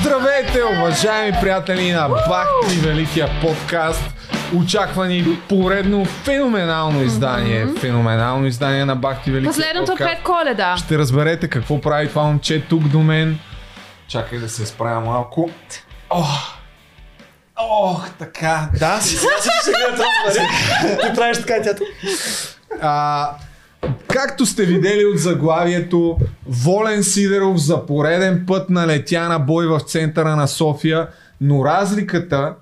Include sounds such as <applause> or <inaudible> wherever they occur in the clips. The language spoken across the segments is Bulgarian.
Здравейте, уважаеми приятели на Бахти Великия подкаст. Очаквани поредно феноменално издание. Mm-hmm. Феноменално издание на Бахти Великия Последното подкаст. пред коледа. Ще разберете какво прави това момче тук до мен. Чакай да се справя малко. Ох, Ох, така. Да, <laughs> Ти правиш така и тя. Както сте видели от заглавието, Волен Сидеров за пореден път налетя на бой в центъра на София, но разликата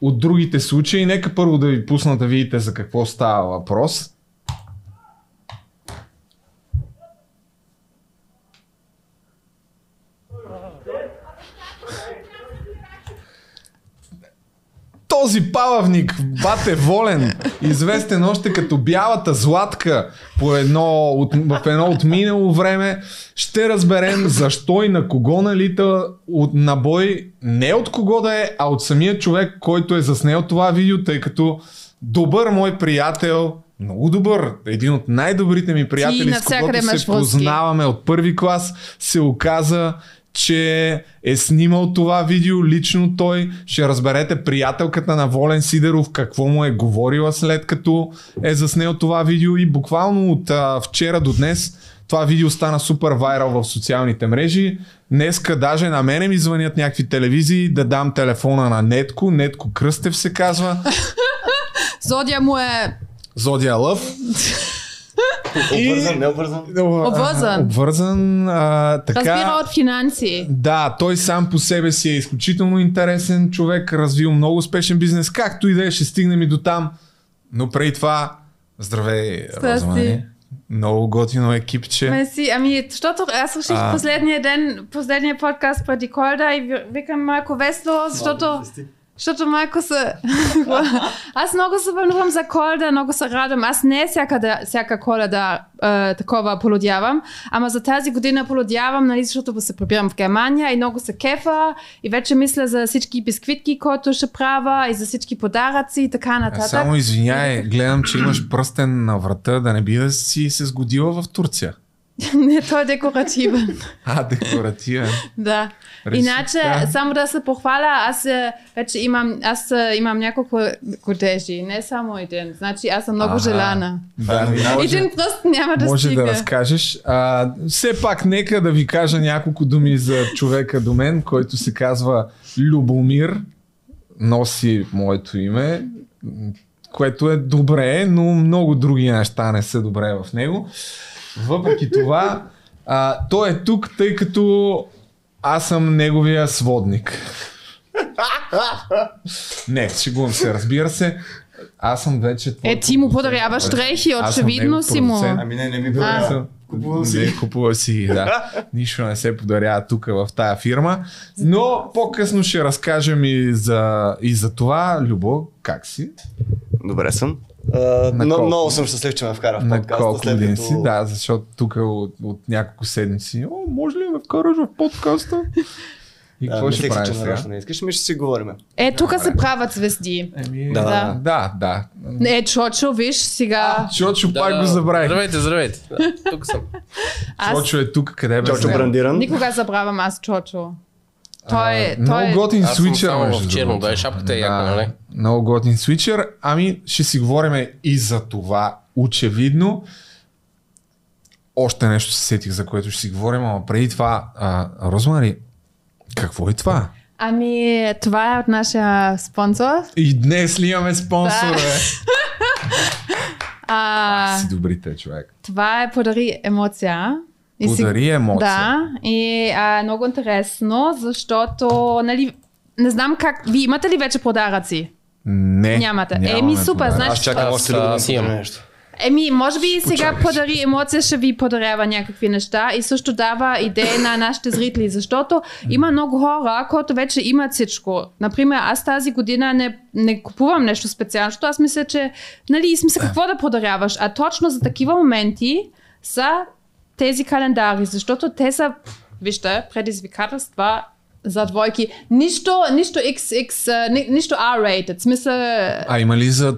от другите случаи, нека първо да ви пусна да видите за какво става въпрос. Този палавник, бате Волен, известен още като бялата златка по едно, от, в едно от минало време, ще разберем защо и на кого налита от набой, не от кого да е, а от самия човек, който е заснел това видео, тъй като добър мой приятел, много добър, един от най-добрите ми приятели, с когото се познаваме от първи клас, се оказа, че е снимал това видео лично той. Ще разберете приятелката на Волен Сидеров какво му е говорила след като е заснел това видео и буквално от а, вчера до днес това видео стана супер вайрал в социалните мрежи. Днеска даже на мене ми звънят някакви телевизии да дам телефона на Нетко. Нетко Кръстев се казва. <laughs> Зодия му е Зодия Лъв. <laughs> Обвързан, не обвързан. Обвързан. Обвързан. А, така... разбира от финанси. Да, той сам по себе си е изключително интересен човек, развил много успешен бизнес, както и да е, ще стигнем и до там. Но преди това, здравей. Розмани. Много готино екипче. Меси, ами, защото аз слушах А. последния ден, последния подкаст преди коледа и ви- викам малко весело, защото, защото малко се... <laughs> аз много се вълнувам за коледа, много се радвам. Аз не всяка, да, всяка коледа е, такова полудявам, ама за тази година полудявам, нали, защото се прибирам в Германия и много се кефа и вече мисля за всички бисквитки, които ще правя и за всички подаръци и така А, нататък. само извиняй, гледам, че имаш пръстен на врата, да не би да си се сгодила в Турция. <laughs> не, той е декоративен. А, декоративен. Да. Реши, Иначе, да. само да се похваля, аз е, вече имам, аз е, имам няколко годежи, не само един. Значи аз съм много Аха. желана. Да, Един пръст няма да може стига. да разкажеш. А, все пак, нека да ви кажа няколко думи за човека до мен, който се казва Любомир. Носи моето име, което е добре, но много други неща не са добре в него. Въпреки това, а, той е тук, тъй като аз съм неговия сводник. Не, шегувам се, разбира се. Аз съм вече... твой Е, ти му подаряваш дрехи, очевидно си му. Ами не, не ми А. бъде. Съм- Купувал си. Не, купувал си, да. Нищо не се подарява тук в тая фирма. Но по-късно ще разкажем и за, и за това. Любо, как си? Добре съм. На но, колко? много съм щастлив, че ме вкара в На подкаста. колко след като- си? Да, защото тук от, от няколко седмици. О, може ли да ме вкараш в подкаста? И Да, какво ще правим сега? не искаш, ми ще си говорим. Е, тук се правят звезди. Еми, Да. да, да, да. Е, Чочо, виж, сега. Чочо пак го забравих. Здравейте, здравейте. Да, тук съм. Аз Чочо е тук, къде бе? Чочо брандиран. никога забравям аз Чочо. Той, Много той... готин Аз свичър. само между в черно, да, шапката е яка, нали? Много готин свичър. Ами, ще си говорим и за това, очевидно. Още нещо се сетих, за което ще си говорим, ама преди това, а, Розмари, какво е това? Ами, това е от нашия спонсор. И днес ли имаме спонсор, Да. бе? <laughs> А, Си добрите, човек. това е подари емоция. И си- Подари емоция. Да, и а, много интересно, защото, нали, не знам как, вие имате ли вече подаръци? Не. Нямате. Еми, супер, подарък. значи- Аз чакам Аз, още да а, си имам. нещо. Еми, може би сега Почакай. подари емоция ще ви подарява някакви неща и също дава идея на нашите зрители, защото има много хора, които вече имат всичко. Например, аз тази година не, не купувам нещо специално, защото аз мисля, че, нали, и смисъл какво да подаряваш, а точно за такива моменти са тези календари, защото те са, вижте, предизвикателства за двойки. Нищо, нищо XX, ни, нищо R-rated, смисъл... А има ли за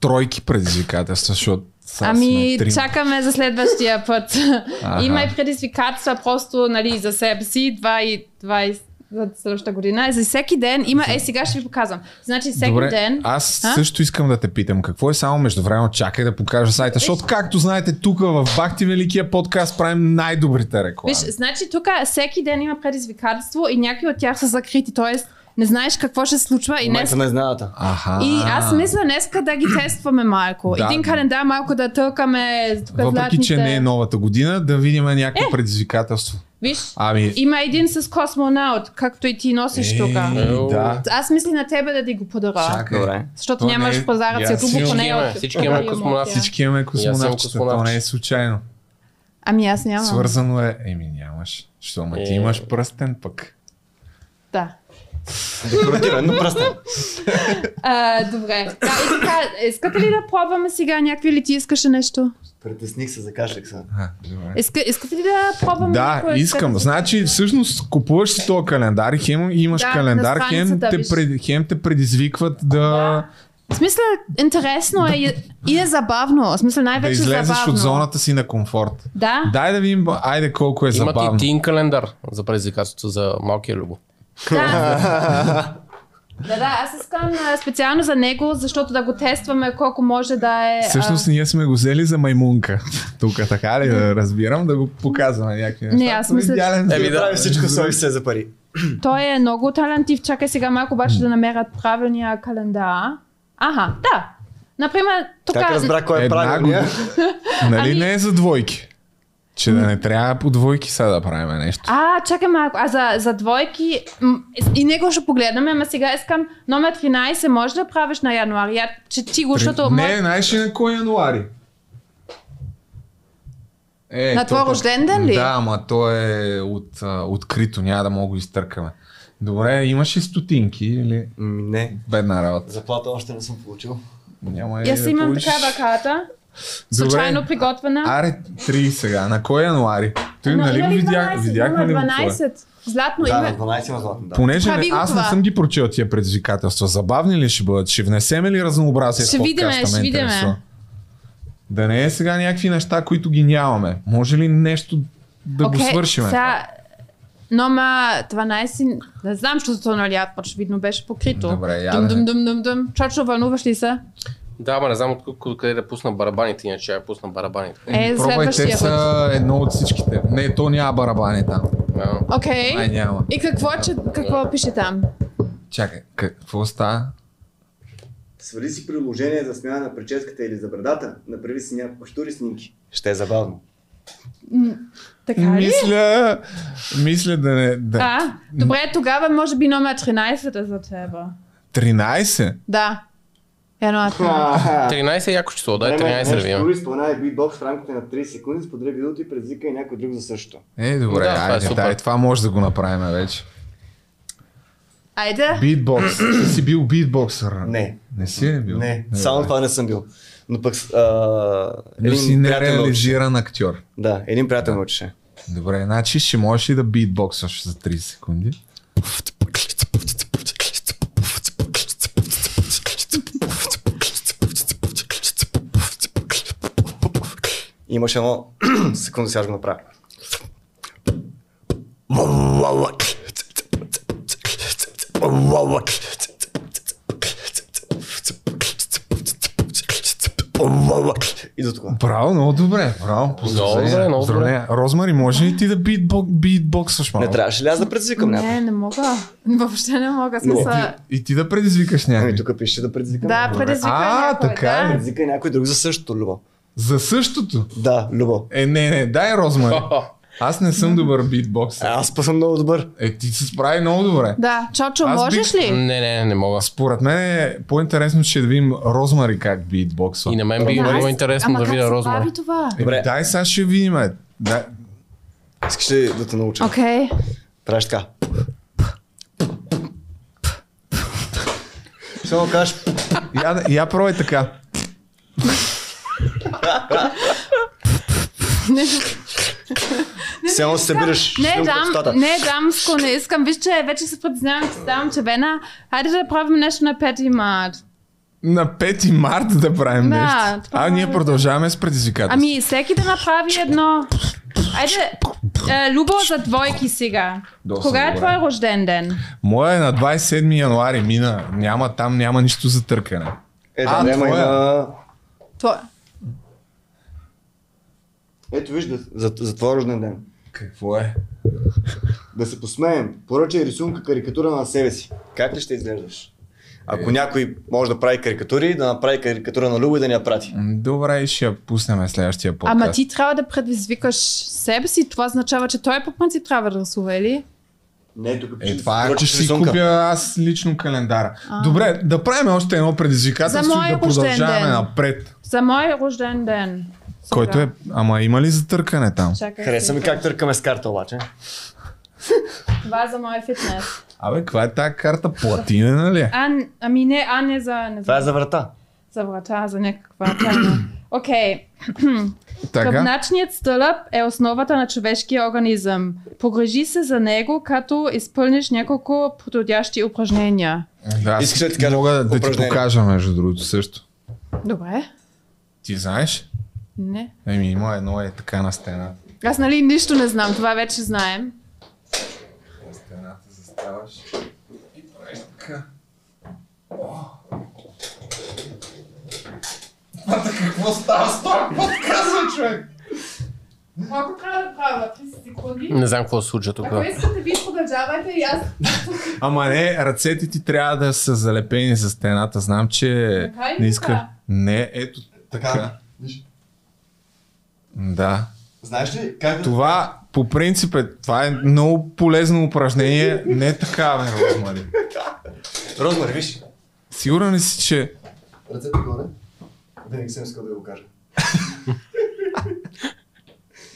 тройки предизвикателства, защото Ами, чакаме за следващия път. Аха. Има и предизвикателства просто нали, за себе си. Два и, два и за следващата година. За всеки ден има... Е, сега ще ви показвам. Значи всеки Добре, ден... аз А? също искам да те питам, какво е само между време, чакай да покажа сайта, защото както знаете, тук в Бахти Великия подкаст правим най-добрите реклами. Виж, значи тук всеки ден има предизвикателство и някои от тях са закрити, т.е. не знаеш какво ще се случва и днес на изненадата. Аха. И аз мисля днеска да ги тестваме малко. Да. Един календар малко да тълкаме тук Въпреки, че златните- не е новата година, да видим някакво предизвикателство. Виж, Ами, има един с космонаут, както и ти носиш е, тук. да. Аз мисля на тебе да ти го подаря. Чакай. Добре. Защото То не нямаш е- пазаръци Аз от всички поне имаме, всички имаме космонавти. Всички имаме космонавчета, то не е случайно. Ами аз нямам. Свързано е, еми нямаш. Що, ма ти Е. имаш пръстен пък. Да. Декоративен, но пръстен. А, добре. Да, и така, искате ли да пробваме сега някакви или ти искаше нещо? Притесних се, закашлях се. Иска, искате ли да пробваме Да, искам. сега? Значи, всъщност, купуваш си този календар и хем имаш Да, календар, на хем те, пред, хем те предизвикват да, Да. В смисъл, интересно е и- и е забавно. В смисъл, да най-вече излезеш забавно. от зоната си на комфорт. Да. Дай да видим, айде колко е Има забавно. ти един календар за предизвикателство за малкия Любо. Да. <laughs> да, да, аз искам а, специално за него, защото да го тестваме колко може да е... а, Всъщност ние сме го взели за маймунка. <laughs> Тук така ли да разбирам, да го показваме някакви неща. Не, аз е мисля, идеален Еми, да. Прави всичко с все за пари. <clears throat> той е много талантлив. Чакай сега малко обаче да намерят правилния календар. Аха, да. Например, тук... Как разбра кой е правилния? <laughs> Нали Ами- не е за двойки? Че да не трябва по двойки сега да правим нещо. А, чакай малко. А за, за двойки... И него ще погледнем, ама сега искам номер 13. Може да правиш на януари? Я, че ти го, защото... не, мой- знаеш ли на кой януари? Е, На твой рожден ден ли? Да, ама то е от, а, открито, няма да мога изтъркаме. Добре, имаш и стотинки или М, Не. бедна работа? Заплата още не съм получил. Няма и Аз да имам получиш. такава карта. Случайно приготвена. Аре, три сега. На кой януари? Той, Но нали го видях, 12? видяхме ли Има го това? 12. Златно Да, на има. 12 има златно, да. Понеже не, го аз не това. съм ги прочел тия предизвикателства. Забавни ли ще бъдат? Ще внесеме ли разнообразие Ще в видиме, подкаста? ще ме видиме. Да не е сега някакви неща, които ги нямаме. Може ли нещо да го Окей, свършим? Сега, номер 12, не знам, що то нали, очевидно беше покрито. Добре, я дум, дум, не- дум, дум, дум. Чочо, вълнуваш ли се? Да, ама не знам от къде да пусна барабаните, иначе я пусна барабаните. Е, Пробвай, те следващия път. са едно от всичките. Не, то няма барабани там. Окей. Ай, няма. И какво, че, какво пише там? Чакай, какво става? Свали си приложение за смяна на прическата или за брадата, направи си няколко штури снимки. Ще е забавно. Така ли? Мисля, мисля да не... Да. А, добре, тогава може би номер 13 е за тебе. 13? Да. Януар 13. 13 е яко число, дай 13 да видим. Штури изпълнявай битбокс в рамките на 30 секунди, сподели видеото и предизвикай някой друг за същото. Е, добре, Да, това е айде, дай, това може да го направим вече. Айде. Битбокс. <clears throat> Ти си бил битбоксър. Не. Не си ли бил? Не, само това не съм бил. Но пък а, Но си нереализиран актьор. Да, един приятел ме учеше. Добре, значи ще можеш ли да битбоксваш за 30 секунди? Имаше едно <clears throat> секунда сега ще го направя. И до тук. Браво, много добре. Браво. поздравления. добре, много добре. Поздравления. Розмари, може ли ти да битбок, битбоксваш малко? Не трябваше ли аз да предизвикам някой? Не, не мога. Въобще не мога. Смисъл. И ти да предизвикаш Ами някой. тук пише да предизвикам. Да, някой. предизвикай А, някой. така да. е. Предизвикай някой друг за същото, Любо. За същото. Да, Любо. Е, не, не, дай Розмари. <laughs> Аз не съм добър битбоксър. А, Аз па съм много добър. Е, ти се справи много добре. Да, Чочо, Аз можеш бих- ли? Не, не, не мога. Според мен е по-интересно, ще да видим Розмари как битбоксва. И на мен би Да, аз- интересно Ама да видя Розмари. прави това? Е, Добре. дай сега ще видим. е. Да, Искаш ли да те науча? Окей. Правиш така. Само кажеш, я, я пробвай така. Само се събираш Не, дам, не, дамско, не искам. Виж, че вече се притеснявам, че ставам червена. Хайде да правим нещо на 5 март. На 5 март да правим Да, нещо. това А ние е- продължаваме с предизвикателство. Ами, всеки да направи едно. Айде, е, Любо за двойки сега. Доста Кога е твой рожден ден? Моя е на 27 януари мина. Няма, там няма нищо за търкане. Е, да, А, няма, твоя. има... Твой... Ето вижда, за, за твой рожден ден. Какво е? Да се посмеем. Поръчай рисунка карикатура на себе си. Как ли ще изглеждаш? Ако някой може да прави карикатури, да направи карикатура на Любо и да ни я прати. Добре, ще я пуснем следващия подкаст. Ама ти трябва да предизвикаш себе си. Това означава, че той по принцип трябва да рисува, или? Не, тук Е, това е, поръчаш ще си рисунка. купя аз лично календара. Добре, да правим още едно предизвикателство За и да продължаваме ден. напред. За мой рожден ден. Сега. Който е... Ама има ли затъркане там? Чакай Хареса ми как търкаме с карта обаче. Това е за мой фитнес. Абе, каква е тази карта? Платинена ли е? А, ами не, а не за... Не Това за, е за врата. за врата, за някаква тайна. Окей. <clears throat> Така? Кръвначният стълъп е основата на човешкия организъм. Погрежи се за него, като изпълниш няколко подходящи упражнения. Да, аз Искаш да ти кажа мога да ти покажа, между другото, също. Добре. Ти знаеш? Не. Еми, има едно е така на стена. Аз нали нищо не знам, това вече знаем. На стената заставаш и правиш така. Това какво става с това подказва, човек? Колко трябва да правя? 30 секунди? Не знам какво се случва тук. Ако искате, вие продължавайте и аз... Ама не, ръцете ти трябва да са залепени за стената. Знам, че Така не иска. така? Не, ето така. Виж. Да. Знаеш ли как. Това по принцип е, това е много полезно упражнение. Не така, бе, Розмари. Розмари, виж. Сигурен ли си, че Ръцете горе. Винаги съм искал да го кажа.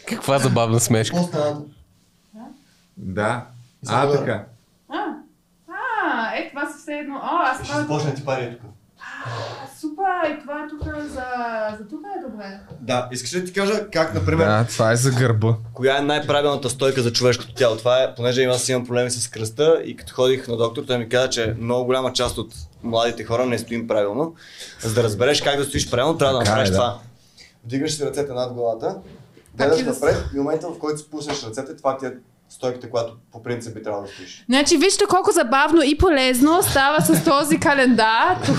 Каква забавна смешка. Да. А, така. А, а, е, това са все едно. О, аз Ще правя... започне да ти пари тук. Супер, и това е тук за... За тук е добре. Да, искаш ли да ти кажа как, например, Да, това е за гърба. коя е най-правилната стойка за човешкото тяло? Това е, понеже аз имам проблеми с кръста и като ходих на доктор, той ми каза, че много голяма част от младите хора не стоим правилно. За да разбереш как да стоиш правилно, трябва да е, направиш да. това. Вдигаш си ръцете над главата, гледаш да напред и в момента, в който спуснеш ръцете, това ти е стойката, която по принцип би трябвало да стоиш. Значи, вижте колко забавно и полезно става с този календар тук.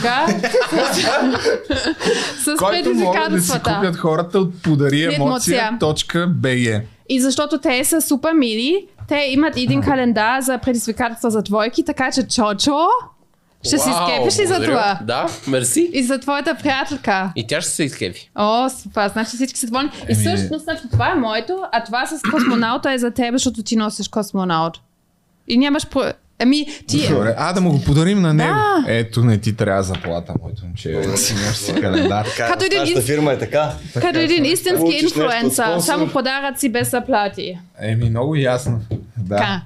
с Който могат да си купят хората от подари След емоция.bg. И защото те са супер мили, те имат един календар за предизвикателства за двойки, така че Чочо, ще си Вау, скепиш ли за благодаря. това? Да, мерси. И за твоята приятелка. И тя ще се изкефи. О, супер, значи всички са доволни. И Еми- всъщност, значи, това е моето, а това с космонаута е за теб, защото ти носиш космонаут. И нямаш... Про... Ами, ти... Добре, а да му го подарим на него. Да. Ето, не ти трябва заплата, моето момче. Си си календар. Така, Като един нашата инст- фирма е така. Като един истински Получиш нещо от инфлуенсър, спонсор. само подаръци без заплати. Еми, много ясно. Да. Така.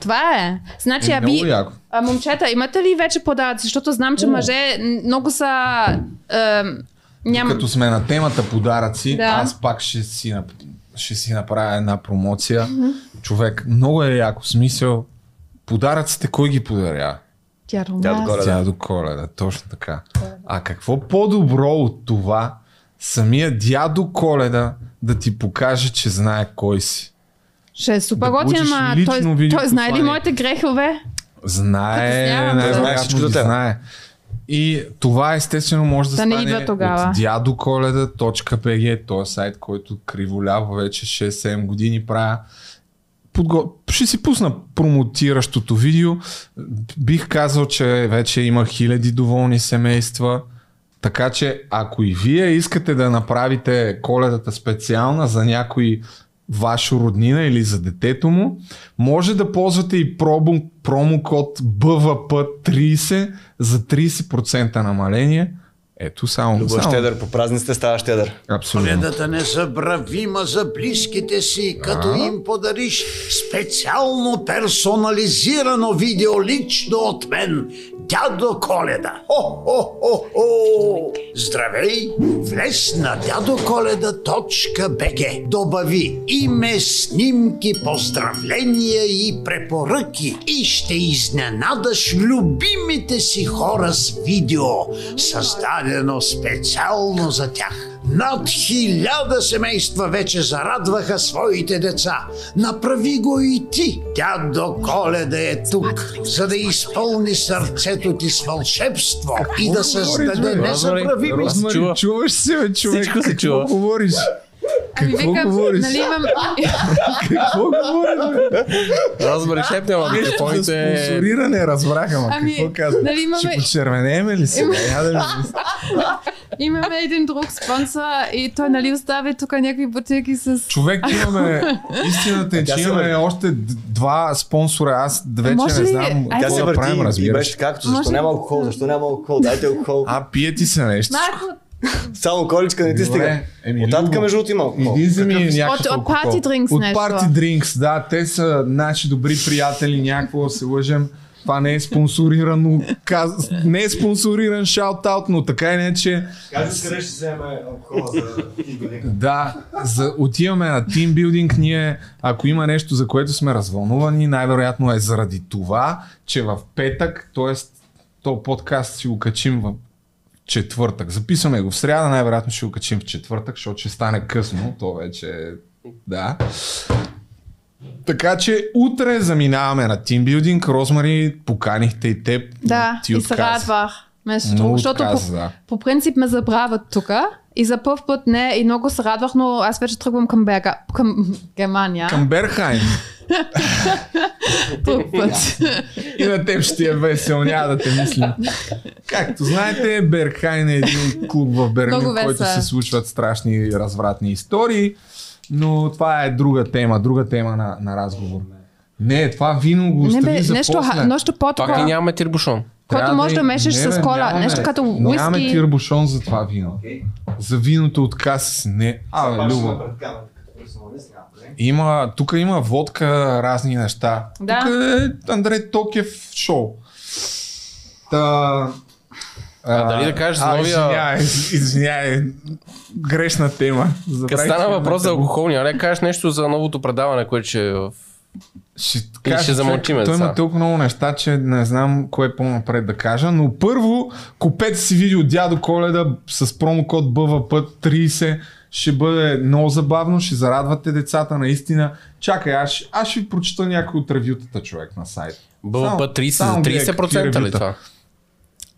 Това е. Значи, Е, а много ви, яко. А, момчета, имате ли вече подаръци? Защото знам, че мъже много са... Ем, ням... Като сме на темата подаръци, Да. аз пак ще си, ще си направя една промоция. Човек, много е яко. Смисъл, подаръците кой ги? Дядо Дядо Маз. Коледа. Тя до коледа, точно така. А какво по-добро от това самия дядо Коледа да ти покаже, че знае кой си? Ще е супер Да готин, ама той, той знае ли моите грехове? Знае. Знае най-вероятно всичко за знае. И това естествено може да, Да не стане идва тогава. от дядоколеда.bg, този сайт, който криволяво вече 6-7 години правя. Подго... Ще си пусна промотиращото видео. Бих казал, че вече има хиляди доволни семейства. Така че, ако и вие искате да направите коледата специална за някой ваш роднина или за детето му, може да ползвате и пробо, промокод BVP30 за 30% намаление. Ето само. Любо е само. щедър, по празниците става щедър. Абсолютно. Коледата незабравима за близките си, като им подариш специално персонализирано видео лично от мен, дядо Коледа. Хо-хо-хо-хо! Здравей! Влез на дядоколеда.бг Добави име, снимки, поздравления и препоръки и ще изненадаш любимите си хора с видео, създадено специално за тях. Над хиляда семейства вече зарадваха своите деца. Направи го и ти. Дядо Коледа е тук, за да изпълни сърцето ти с вълшебство и да създаде чува. чуваш се, човек. Всичко се чува. Говориш? Ами Какво викам, говориш? нали имам... Какво говориш, бе? Разбери, шепне, ама За микрофоните... спонсориране разбрах, ама Ами, какво казваш? нали имаме- Ще почервенееме ли сега? Я да ви- Имаме един друг спонсор и той нали остави тук някакви бутилки с... Човек имаме, истината е, че имаме още два спонсора. Аз вече не знам какво се да правим, и разбираш. беше както, защо няма алкохол, защо няма алкохол, дайте алкохол. А, пие ти се нещо. Само количка не ти Добре. стига. Еми, От татка Любо, между другото има алкохол. Иди за ми някакъв От- от. Party Drinks От нещо. Party Drinks, да. Те са наши добри приятели, някакво да се лъжем. Това не е спонсорирано, каз... не е спонсориран шаут-аут, но така и не, че Как да къде ще вземе алкохола за тигли? Да, за, отиваме на тимбилдинг. Ние, ако има нещо, за което сме развълнувани, най-вероятно е заради това, че в петък, т.е. то подкаст си го качим в четвъртък. Записваме го в сряда, най-вероятно ще го качим в четвъртък, защото ще стане късно. То вече е... Да. Така че утре заминаваме на тимбилдинг. Розмари, поканихте и теб. Да, ти и се радвах. Между Много другото, защото по, да. по принцип ме забравят тук и за първ път не и много се радвах, но аз вече тръгвам към, Берга, към Германия. Към Берхайм. Друг път. И на теб ще е весело, няма да те мислим. Както знаете, Берхайн е един клуб в Берлин, в който се случват страшни развратни истории. Но това е друга тема, друга тема на, на разговор. Не, това вино го Не остави бе, за нещо, после. нещо Пак и по-такова, нямаме тирбушон. Трябва може да и- мешаш Не, с кола. нямаме- Нещо като Нямаме уиски. тирбушон за това вино. За виното от касис не. А, бе, Любо. Има, тук има водка, разни неща. Да. Тук е Андрей Токев шоу. Та, А, дали да кажеш за а, новия- Извинявай, извинявай, грешна тема. Като стана въпрос за имате- алкохол, няма да кажеш нещо за новото предаване, което ще е в... Ще, кажа, ще замълчиме човек, Той има толкова много неща, че не знам кое по-напред да кажа, но първо купете си видео Дядо Коледа с промокод BVP30. Ще бъде много забавно, ще зарадвате децата наистина. Чакай, аз, аз ще ви прочета някои от ревютата човек на сайта. БВП 30 за само гледай какви 30% ли ревюта. това?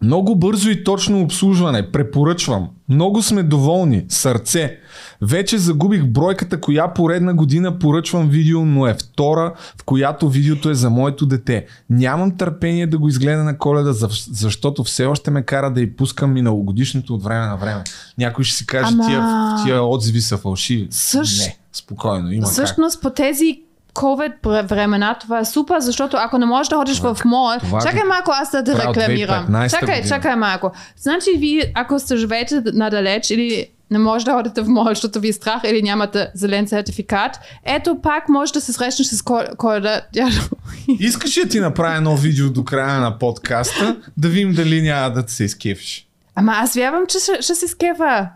Много бързо и точно обслужване. Препоръчвам. Много сме доволни. Сърце. Вече загубих бройката, коя поредна година поръчвам видео, но е втора, в която видеото е за моето дете. Нямам търпение да го изгледа на коледа, за- защото все още ме кара да й пускам миналогодишното от време на време. Някой ще си каже, Ама- тия, тия отзиви са фалшиви. Същ- Не, спокойно, има как. Всъщност по тези COVID времена това е супер, защото ако не можеш да ходиш в мол, това чакай малко аз да те рекламирам. 2015 Чакай, година. чакай малко. Значи вие, ако сте живеете надалеч или не може да ходите в мол, защото ви е страх или нямате зелен сертификат, ето пак може да се срещнеш с ко- коледа. дядо. <laughs> Искаш ли да ти направя едно видео до края на подкаста, да видим дали няма да се изкефиш? Ама аз вярвам, че ще, ще се скефа.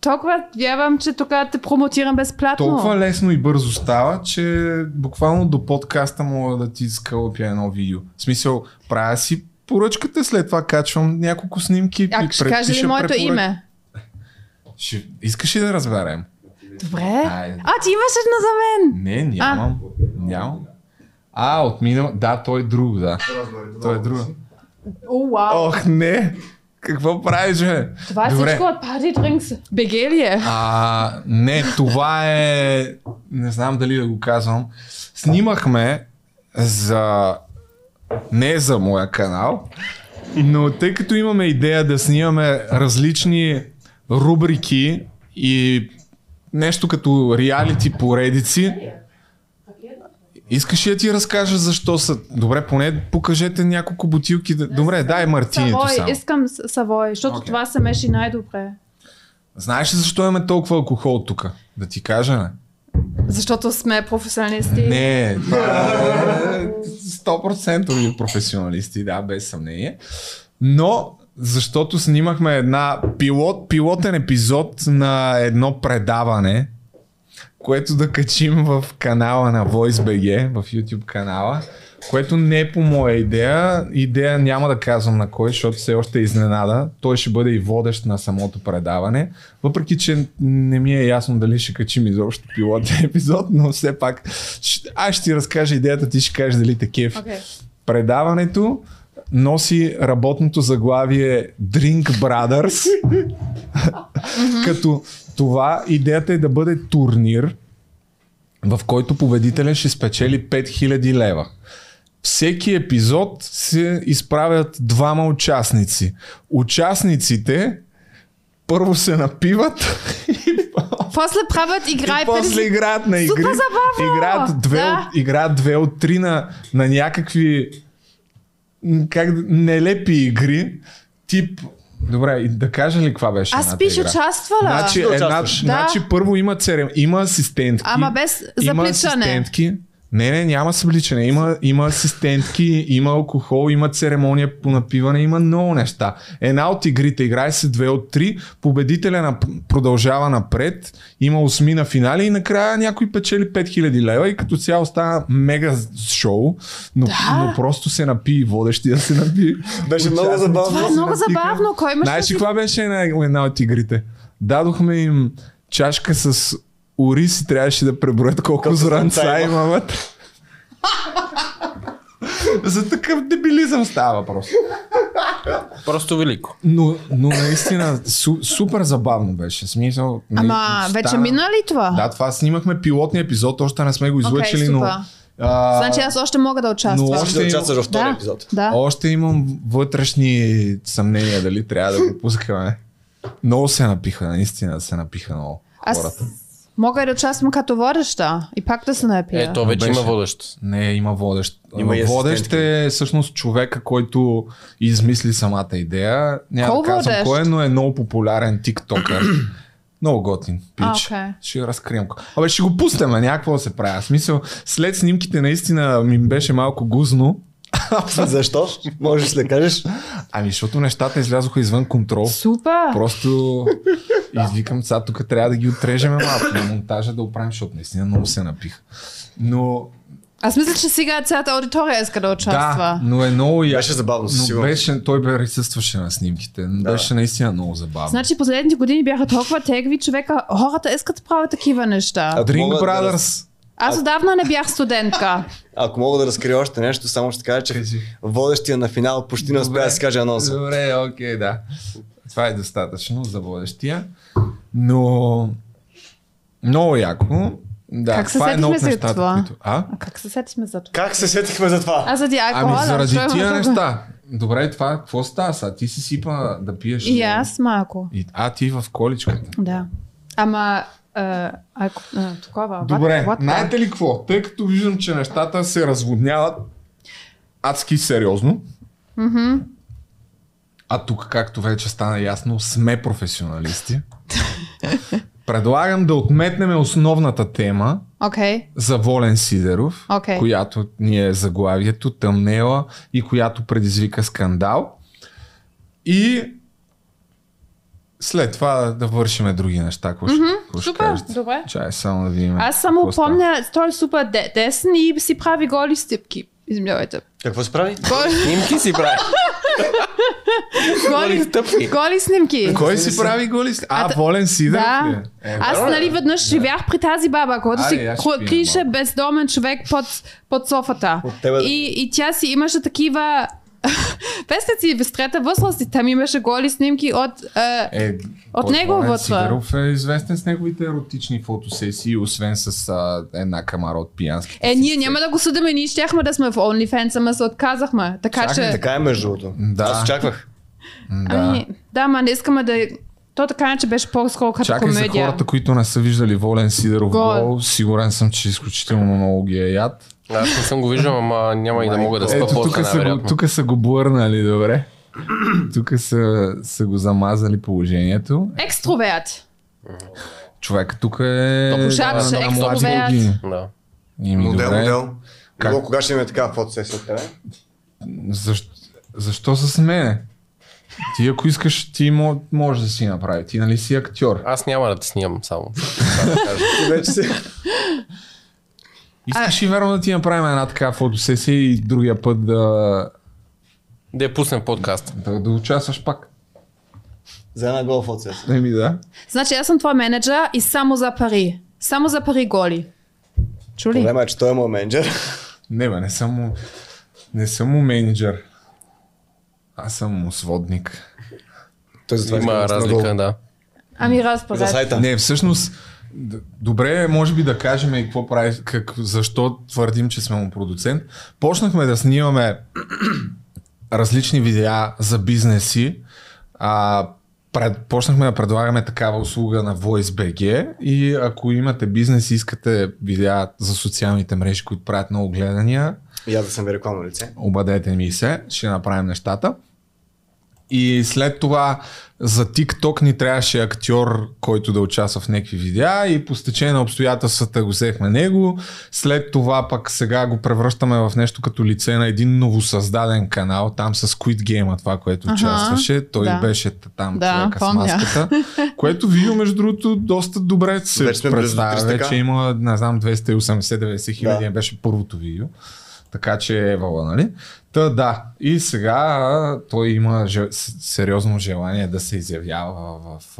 Толкова вярвам, че тук те промотирам безплатно. Толкова лесно и бързо става, че буквално до подкаста мога да ти скълъпя едно видео. В смисъл, правя си поръчката, след това качвам няколко снимки. А и ще кажа ли моето препоръки. име? Ще... Искаш ли да разберем? Добре. Айде. А, ти имаш едно за мен. Не, нямам. Нямам. А, от минал... Да, той е друг, да. Той е друг. О, вау. Ох, не! Какво правиш, бе? Това е Добре. всичко от Party Drinks. Бегелие. А, не, това е... Не знам дали да го казвам. Снимахме за... Не за моя канал, но тъй като имаме идея да снимаме различни рубрики и нещо като реалити поредици, искаш ли да ти разкажа защо са... Добре, поне покажете няколко бутилки. Да... Добре, дай Мартинито Савой, само. искам Савой, защото Окей. това се меши най-добре. Знаеш ли защо имаме толкова алкохол тук? Да ти кажа, не? Защото сме професионалисти. Не, това е 100% професионалисти, да, без съмнение. Но защото снимахме една пилот, пилотен епизод на едно предаване, което да качим в канала на VoiceBG, в YouTube канала, което не е по моя идея. Идея няма да казвам на кой, защото все още е изненада. Той ще бъде и водещ на самото предаване. Въпреки, че не ми е ясно дали ще качим изобщо пилотен <laughs> епизод, но все пак аз ще ти разкажа идеята, ти ще кажеш дали такив. Okay. Предаването носи работното заглавие Drink Brothers. <laughs> като това идеята е да бъде турнир, в който победителя ще спечели 5000 лева. Всеки епизод се изправят двама участници. Участниците първо се напиват <laughs> После правят игра и и после играят на игри. Супер забавно! Играят две, Да. от, играят две от три на, на някакви как, нелепи игри. Тип Добре, и да кажа ли каква беше Аз бих игра? участвала. Значи, Да една, участваш. Да. значи първо има, церем, има асистентки. Ама без има запличане. асистентки. Не, не, няма събличане. Има, има асистентки, има алкохол, има церемония по напиване, има много неща. Една от игрите, играе се две от три, победителя на, продължава напред, има осми на финали и накрая някой печели 5000 лева и като цяло стана мега шоу, но, но просто се напи, водещия се напи. Беше много забавно. Това е много забавно. Кой Знаеш ли каква беше една, една от игрите? Дадохме им чашка с ориз и трябваше да преброят колко зранца има вътре. За такъв дебилизъм става въпрос. Просто велико. Но, но наистина су, супер забавно беше. Смисъл, Ама вече стана- мина ли това? Да, това снимахме пилотния епизод, още не сме го излъчили, Окей, но... супер. а, Значи аз още мога да участвам. но Може още да има- участваш във втория да, епизод. да. Още имам вътрешни съмнения дали трябва да го пускаме. Много се напиха, наистина се напиха много Аз хората. Мога и да участвам като водеща и пак да се напия. Ето, вече Беше. има водещ. Не, има водещ. Има водещ е всъщност човека, който измисли самата идея. Няма Кой да казвам водещ? кой е, но е много популярен тиктокър. <clears throat> много готин пич. А, окей. Ще разкрием. Абе, ще го пустим, а някакво да се прави. В Смисъл, след снимките наистина ми беше малко гузно. Защо? Можеш да кажеш? Ами, защото нещата излязоха извън контрол. Супер! Просто извикам, сега тук трябва да ги отрежем малко на монтажа да оправим, защото наистина много се напих. Но Аз мисля, че сега цялата аудитория иска да участва. да, но е много яко. Беше забавно, Но беше, той бе присъстваше на снимките. Да. Беше наистина много забавно. Значи последните години бяха толкова тегави човека, хората искат да правят такива неща. Ако Drink мога да Brothers. Аз отдавна не бях студентка. <laughs> Ако мога да разкрия още нещо, само ще кажа, че Кажи. водещия на финал почти не успя да си каже анонса. Добре, окей, да. Това е достатъчно за водещия. Но много яко. Да, Как се това е сетихме за нещата, това? които... А? А как се сетихме за това? Как се сетихме за това? Аз заради алкохола. Ами заради чуем тия неща. Добре, това какво става сега? Ти си сипа да пиеш. И аз малко. И, а, ти в количката. Да. Ама, а, ако, а, такова. Добре, what знаете ли какво? Тъй като виждам, че нещата се разводняват адски сериозно. А тук, както вече стана ясно, сме професионалисти. Предлагам да отметнем основната тема Окей. за Волен Сидеров, Окей. която ни е заглавието, тъмнела и която предизвика скандал. И след това да вършиме други неща. Какво ще, ще Супер, кажете? добре. Чай, само да видим. Аз само помня, той е супер де- десен и си прави голи стъпки. Извинявайте. Какво се прави? Голи, <laughs> Снимки си прави. <laughs> голи, стъпки. голи снимки. Кой си прави голи? А, А, т- Волен ли Да. е? Аз нали веднъж живях при тази баба, която си ще криеше бездомен човек под, под софата. От тебе да- И, и тя си имаше такива... <laughs> Представете си, вестрета възрасти, там имаше голи снимки от... Е, Е, От Волен него вътре. Сидеров е известен с неговите еротични фотосесии, освен с а, една камара от пиянски. е, ние няма да го съдиме, ние щяхме да сме в OnlyFans, ама се отказахме. Така Чакай, че... Така е между другото. Да. Аз очаквах. Да. Ами, да, ма не искаме да... То така иначе беше по-скоро като Чакай за комедия. хората, които не са виждали Волен Сидеров Гол. гол. Сигурен съм, че изключително много ги е яд. Аз не съм го виждал, ама няма и да мога да спа Ето, тук са, го, тук са го блърнали, добре. тук са, са го замазали положението. Екстроверт. Човек тук е Пушач, на, на млади екстроверт. Да. Модел, добре. модел. Как? Как? Кога ще имаме такава фотосесия от тебе? Защо, защо с мене? Ти ако искаш, ти мо- можеш да си направи. Ти нали си актьор. Аз няма да те снимам само. <laughs> Да вече си. Искаш и верно да ти направим една така фотосесия и другия път да, Да я пуснем подкаст. да, да участваш пак. За една гол фото се. Не ми да. Значи аз съм твой менеджер и само за пари. Само за пари голи. Чули? Проблема е, че той е моят менеджер. Не, бе, не съм му, не съм му менеджер. Аз съм му сводник. Той затова Има иска да разлика, да. Ами За разберете. сайта. Не, всъщност, добре е, може би да кажем и какво прави, как, защо твърдим, че сме му продуцент. Почнахме да снимаме <clears throat> различни видеа за бизнеси. А, пред, почнахме да предлагаме такава услуга на VoiceBG и ако имате бизнес и искате видеа за социалните мрежи, които правят много гледания, И аз да съм ви рекламно лице. обадете ми се, ще направим нещата. И след това за TikTok ни трябваше актьор, който да участва в някакви видеа и по стечение на обстоятелствата го взехме него. След това пък сега го превръщаме в нещо като лице на един новосъздаден канал, там с Squid Game, това, което Аха, участваше. Той да. беше там Да, човека помня. с маската, <laughs> което видео, между другото, доста добре се до представя. 300К. Вече има, не знам, 280-90 хиляди, Да. беше първото видео. Така че е вала, нали? Та да. И сега той има же, сериозно желание да се изявява в,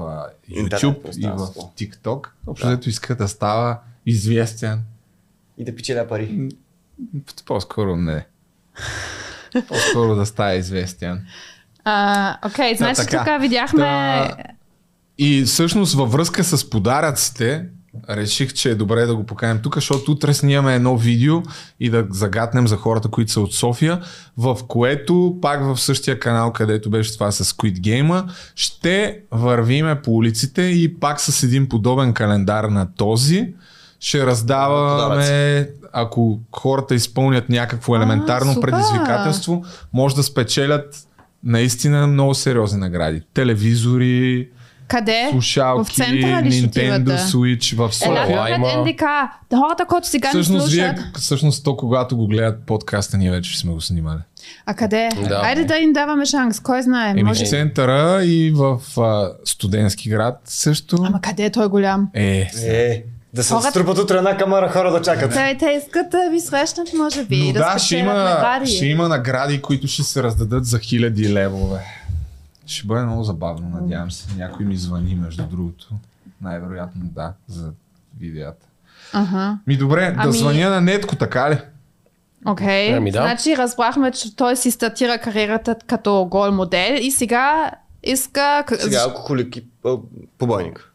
Интернет YouTube и в. TikTok. Общо Да. иска да става известен. И да печеля пари. По-скоро не. По-скоро да става известен. А, Окей, значи така. тук видяхме... Та- И всъщност във връзка с подаръците, реших, че е добре да го поканем тук, защото утре снимаме едно видео и да загатнем за хората, които са от София, в което пак в същия канал, където беше това с Squid Game, ще вървиме по улиците и пак с един подобен календар на този ще раздаваме, ако хората изпълнят някакво елементарно супер. предизвикателство, може да спечелят наистина много сериозни награди. Телевизори, Къде? слушалки, В центъра ли Nintendo? Switch в София. Пред има- НДК. Хората, които сега ни Всъщност, слушат. вие, всъщност то, когато го гледат подкаста, ние вече сме го снимали. А къде? Да. Айде да им даваме шанс. Кой знае? Еми може... в центъра и в а, студентски град също. Ама къде е той голям? Е, Е, да се Хората- струпат утре една камара хора да чакат. Те, те искат да ви срещнат, може би. но да, да, ще има, награди. ще има награди, които ще се раздадат за хиляди левове. Ще бъде много забавно, надявам се. Някой ми звъни, между другото. Най-вероятно да, за видеята. Ага. Ми добре, да Ами- звъня на Нетко, така ли? Окей. Ами да. Значи разбрахме, че той си стартира кариерата като гол модел и сега иска... Сега алкохолик и побойник.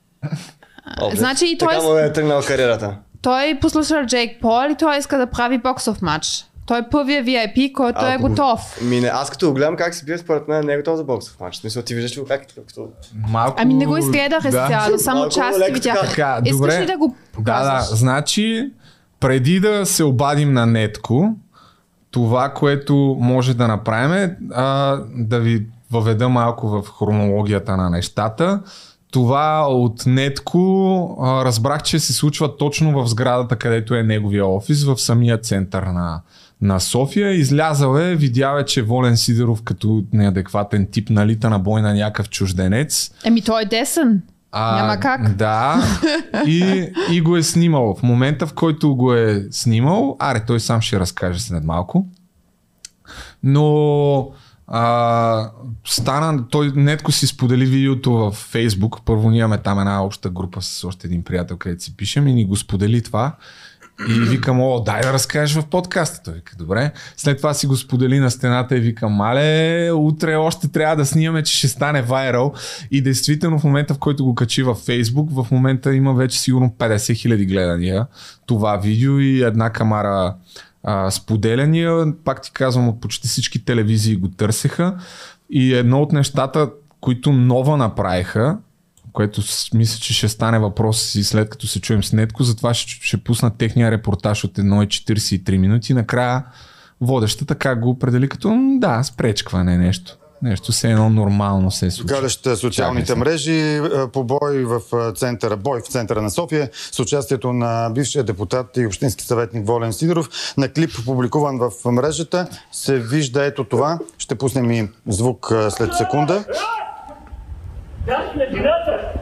Значи и той, Така му е тръгнала кариерата. той послуша Джейк Пол и той иска да прави боксов матч. Той е първия VIP, който е Ако го- готов. Ми не, аз като го гледам как се бие, според мен не е готов за боксов матч. Смисъл, ти виждаш ли го как е като... Малко... Ами не го изгледах изцяло, само Малко части видях. Така, Искаш добре. ли да го Да, да. показваш? Значи, преди да се обадим на Нетко, това, което може да направим е а, да ви въведа малко в хронологията на нещата. Това от Нетко а, разбрах, че се случва точно в сградата, където е неговия офис, в самия център на, на София. Излязал е, видял е, че Волен Сидеров като неадекватен тип налита на бой на някакъв чужденец. Еми той е десен. Няма как. Да. И, и го е снимал. В момента, в който го е снимал, аре, той сам ще разкаже след малко. Но а, стана, той нетко си сподели видеото в Фейсбук. Първо ние имаме там една обща група с още един приятел, където си пишем и ни го сподели това. И викам, о, дай да разкажеш в подкаста. Той вика, добре. След това си го сподели на стената и викам, мале, утре още трябва да снимаме, че ще стане вайрал. И действително в момента, в който го качи във Фейсбук, в момента има вече сигурно 50 хиляди гледания това видео и една камара а, споделяния. Пак ти казвам, от почти всички телевизии го търсеха. И едно от нещата, които нова направиха, което мисля, че ще стане въпрос и след като се чуем с Нетко, затова ще, ще пусна техния репортаж от 1,43 минути. Накрая водещата как го определи като да, спречкване нещо. Нещо се едно нормално се е случва. Галещ социалните Чакай мрежи, е, побой в е, центъра, бой в центъра на София с участието на бившия депутат и общински съветник Волен Сидоров. На клип, публикуван в мрежата, се вижда ето това. Ще пуснем и звук е, след секунда.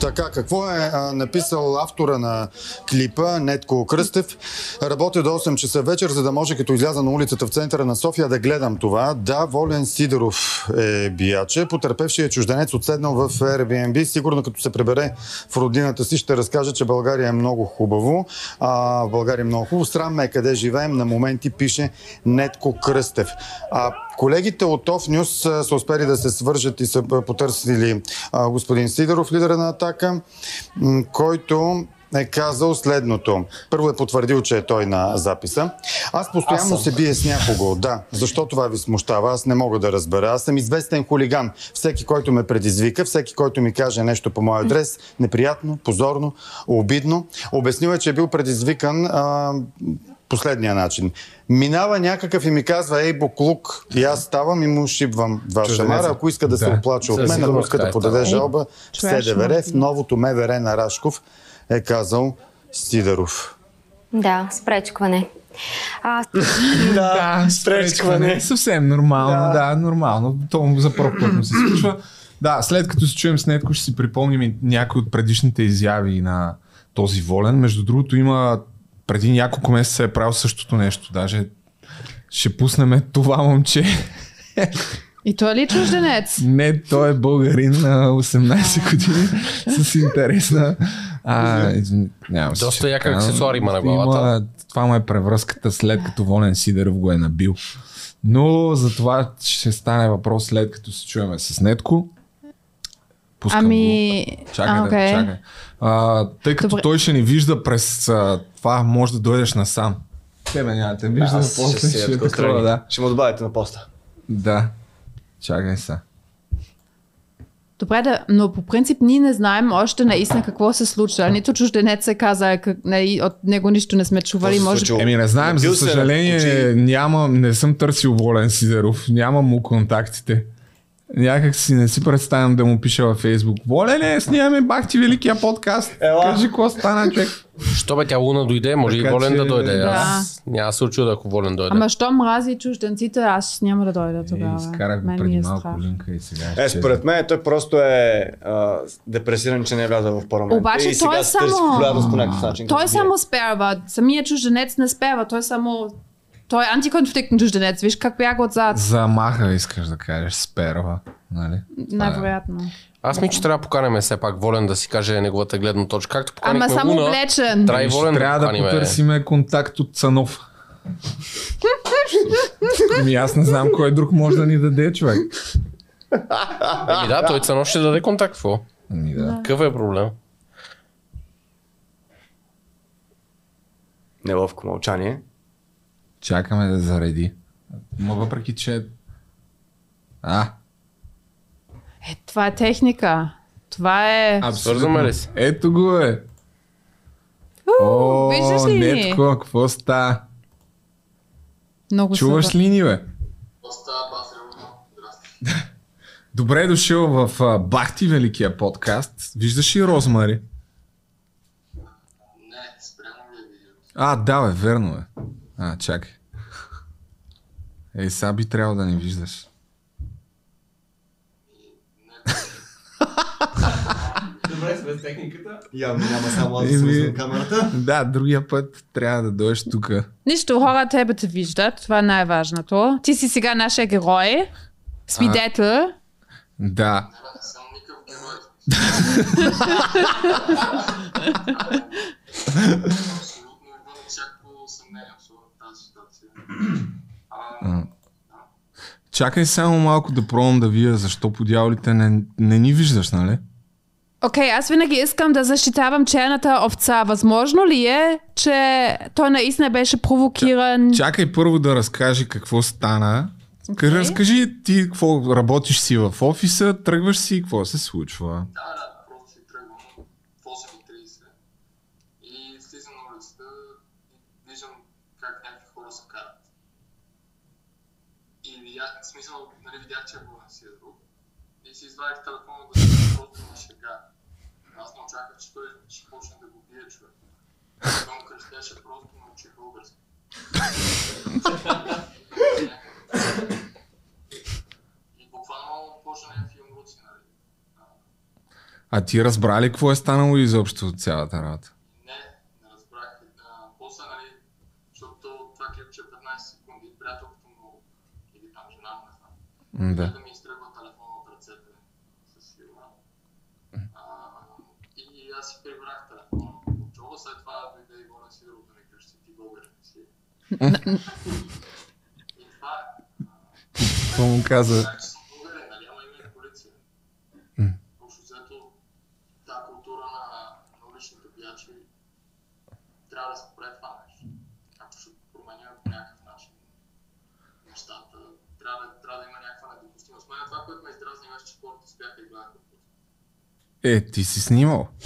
Така, какво е а, написал автора на клипа, Нетко Кръстев? Работя до 8 часа вечер, за да може като изляза на улицата в центъра на София да гледам това. Да, Волен Сидоров е бияче. Потърпевшият чужденец отседнал в Airbnb. Сигурно като се пребере в родината си ще разкаже, че България е много хубаво. А, в България е много хубаво. Срам е къде живеем. На моменти пише Нетко Кръстев. А, Колегите от ОФ Нюс са успели да се свържат и са потърсили господин Сидоров, лидера на Атака, който е казал следното. Първо е потвърдил, че е той на записа. Аз постоянно се бие с някого. Да. Защо това ви смущава? Аз не мога да разбера. Аз съм известен хулиган. Всеки, който ме предизвика, всеки, който ми каже нещо по моя адрес, неприятно, позорно, обидно. Обяснил е, че е бил предизвикан а, последния начин. Минава някакъв и ми казва, ей, буклук, и аз ставам и му шибвам два шамара. Ако иска да, се Да. оплача от мен, ако иска да е подаде жалба, в Trash СДВР, в новото МВР на Рашков, е казал Сидоров. Да, спречкване. А, <laughs> Да, спречкване. Съвсем нормално, да, нормално. То за първ път му се случва. Да, след като се чуем с Нетко, ще си припомним и някои от предишните изяви на този волен. Между другото, има преди няколко месеца е правил същото нещо. Даже ще пуснем това момче. И той е ли чужденец? Не, той е българин на 18 години с интересна... А, извин- няма Доста ще як кажа, аксесуар има на главата. Има, това му е превръзката след като Волен Сидеров го е набил. Но за това ще стане въпрос след като се чуеме с Нетко. Пускам Ами... го. Чакай, а, да, чакай. А, тъй като Добре. той ще ни вижда през а, това, може да дойдеш насам. Тебе няма да те вижда, Аз ще после си ще, е ще такова да. Ще му добавите на поста. Да. Чакай са. Добре, да, но по принцип ние не знаем още наистина какво се случва. Нито чужденец се каза, как, не, от него нищо не сме чували. Може... Еми не знаем, за Набил се съжаление очи. няма, не съм търсил Волен Сидеров, нямам му контактите. Някак си не си представям да му пиша във Фейсбук. Волене, снимаме бах ти великия подкаст. Ела. Кажи какво стана, човек. Що бе, тя Луна дойде, може и Така Волен че- да дойде. Да. Аз няма да се очуда, ако Волен дойде. Ама що мрази чужденците, аз няма да дойда Е, тогава. изкарах го преди е малко страх. линка и сега. Е, според мен той просто е а, депресиран, че не е влязъл в парламента. Обаче и сега той е се търси само... популярност по начин. Той само сперва. Самия чужденец не сперва. Той само... Той е антиконфликтен чужденец. Виж как бяга отзад. Замаха, искаш да кажеш, сперва. Нали? Най-вероятно. Аз ми, че трябва да поканем все пак Волен да си каже неговата гледна точка. Както поканихме Ама само Луна, облечен. трябва и Волен да трябва да поканим. потърсиме контакт от Цанов. Ами аз не знам кой друг може да ни даде, човек. Еми да, той Цанов ще даде контакт. Какво? Ами да. Какъв е проблем? Неловко мълчание. Чакаме да зареди. Но въпреки, че... А, Е, това е техника. Това е... Свързваме ли се? Ето го е. О, виждаш ли ни? Нетко, какво ста? Много Чуваш супер. ли ни, бе? Добре е дошъл в а, Бахти Великия подкаст. Виждаш ли Розмари? А, да, бе, верно е. А, чакай. Ей, сега би трябвало да ни виждаш. Явно няма само аз да свързвам камерата. Да, другия път трябва да дойдеш тук. Нищо, хора тебе те виждат. Това е най-важното. Ти си сега нашия герой. Свидетел. Да. <laughs> А, Чакай само малко да пробвам да вия защо по дяволите не, не ни виждаш, нали? Окей, аз винаги искам да защитавам черната овца. Възможно ли е, че той наистина беше провокиран? Чакай първо да разкажи какво стана. Okay. Разкажи ти какво работиш си в офиса, тръгваш си, какво се случва. да, да, просто си тръгвам. Какво се ми улицата и виждам как някакви хора се карат. И видя, в смисъл, нали, видях, че е Волен Сидеров и си извадих телефона да се просто на шега. Аз не очаквах, че той ще почне да го бие човек. Той му крещеше просто научи български. И буквално почна някакви умруци, нали. А, ти разбра ли какво е станало изобщо от цялата работа? Не, не разбрах. А, после, нали, защото това клипче е 15 секунди, приятелката му или там жена не знам. Да. Да. На уличните пиячи трябва да се спре това нещо. Ако ще променя по някакъв начин нещата, трябва да, трябва да има някаква недопустимост. Мен това, което ме издразни, беше, че хората спяха и гледаха. Е, ти си снимал. <laughs>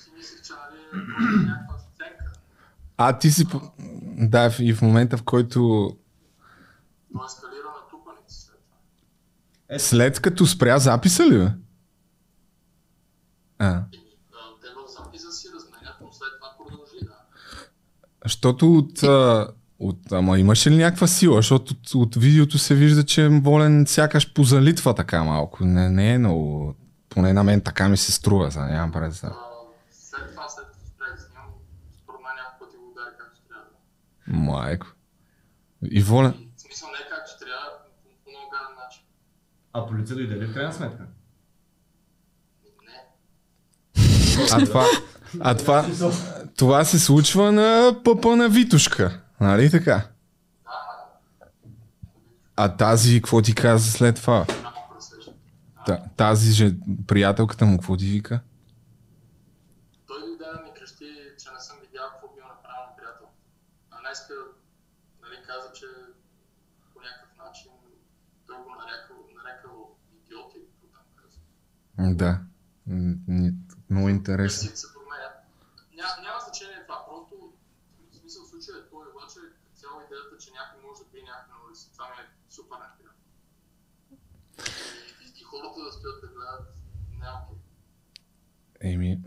Си <laughs> мислех, че нали, е просто някаква сценка. А ти си... Да, и в момента в който... То ескалира на тупаници след това. След като спря записа ли, бе? А, но защото от... от ама имаше ли някаква сила? Защото от, от видеото се вижда, че Волен сякаш позалитва така малко. Не, не е много... Поне на мен така ми се струва, за нямам представа. А, след това, след като спрях да снимам, според мен няколко пъти го удари както трябва. Майко. И Волен... И, в смисъл не както трябва, по, много гаден начин. А полиция дойде ли в крайна сметка? Не. А това, а това, това се случва на пъпа на Витушка. Нали така? А тази, какво ти каза след това? Тази же, приятелката му, какво ти вика? Той дойде да ми крещи, че не съм видял какво бил направил на приятел. А днеска, нали, каза, че по някакъв начин той го нарекал, нарекал идиот или какво там каза. М, Да. Много интересно. Се. Ня, няма значение това, просто в смисъл случая е той, обаче цяло идеята, че някой може да бие някой на улица, това ми е супер неприятно. И, и, хората да стоят да гледат, окей. Еми,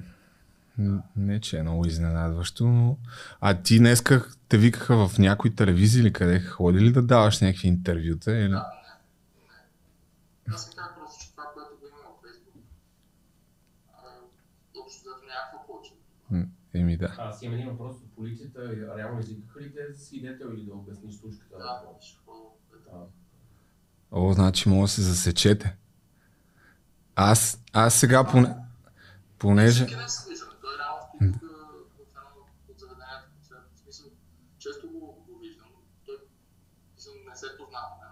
не че е много изненадващо, но... А ти днеска те викаха в някои телевизии или къде ходи ли да даваш някакви интервюта? Или? Да, не, не. Аз казах просто, че това, което го има във Facebook, а, общо взето някакво повече. М, Еми да. Аз имам един въпрос от полицията. Реално извикаха ли те свидетел или да обясниш случката? Да, О, значи може да се засечете. Аз, аз сега поне... Понеже... Всеки ден се виждаме. Той реално стои тук в едно от заведенията, в смисъл, често го, го виждам, но той мисъл, не се познава. Не?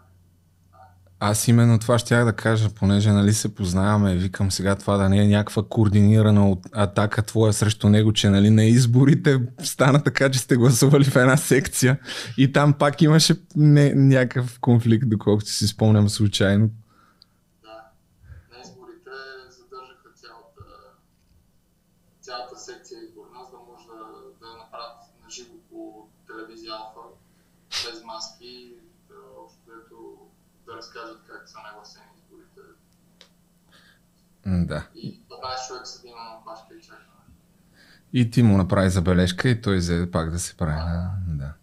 Аз именно това щях да кажа, понеже нали се познаваме, викам сега това да не е някаква координирана атака твоя срещу него, че нали на изборите стана така, че сте гласували в една секция и там пак имаше не, някакъв конфликт, доколкото си спомням случайно. Да. На изборите задържаха цялата, цялата секция изборна, за да може да, да я направят на живо по телевизия Алфа, без маски, да, общо взето да разкажат как са нагласени изборите. М, Да. И 15 човек седи на пашка и чакаме. И ти му направи забележка и той взе пак да се прави. Да. да.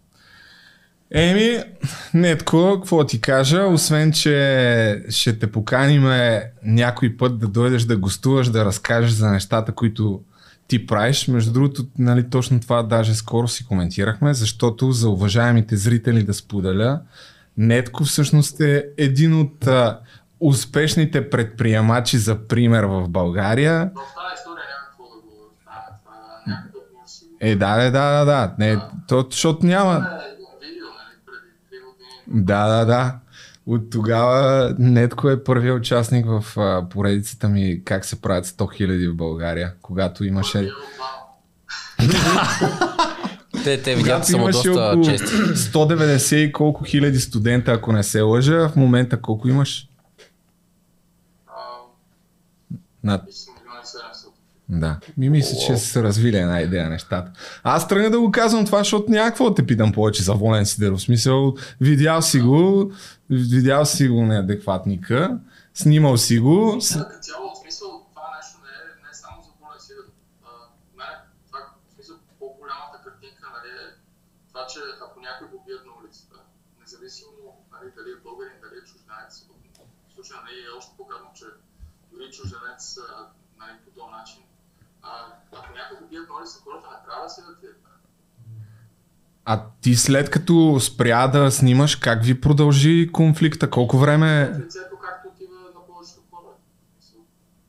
Еми, Нетко, какво ти кажа, освен, че ще те поканиме някой път да дойдеш да гостуваш, да разкажеш за нещата, които ти правиш. Между другото, нали, точно това даже скоро си коментирахме, защото за уважаемите зрители да споделя, Нетко всъщност е един от а, успешните предприемачи за пример в България. В тази история няма какво да го стане. Това някакъв път може да си го... Е, да, да, да, да, да. Не, то, защото няма. Това един видео, преди 3 години. Да, да, да. От тогава Нетко е първият участник в а, поредицата ми как се правят 100 000 в България, когато имаше, те, те видят когато са му имаше доста чести. 190 и колко хиляди студента, ако не се лъжа. В момента колко имаш? А, Над... Мисля, милион и 700. Да. Ми мисля, че се развили една идея нещата. Аз тръгна да го казвам това, защото някакво те питам повече за Волен Сидеров. Смисъл, видял си го, видял си го неадекватника, снимал си го. С... Цяло, нали, по този начин, а, ако някой бият на улицата, хората не трябва да се дадат. А ти след като спря да снимаш, как ви продължи конфликта? Колко време... Лицето както отива на повечето хора.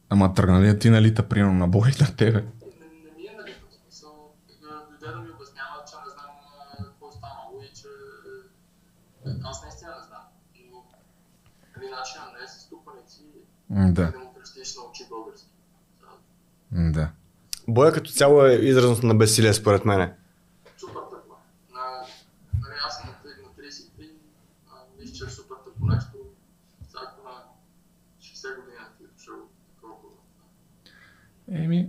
Ама тръгна ли ти налита примерно на бой на тебе? не, ми е нали, смисъл, а, дойде да ми обяснява, че не знам какво е станало и че е, аз наистина не знам. Но нали, начинът не е с Да, да му крещиш на очи български. Да, м, да. Боя като цяло е изразност на безсилие, според мене. Супер тъпо. е. На, нали, аз съм на, три- на 33, а, мисля, че е супер тъпо нещо. Всяко на 60 години ти е дошъл такова. Еми.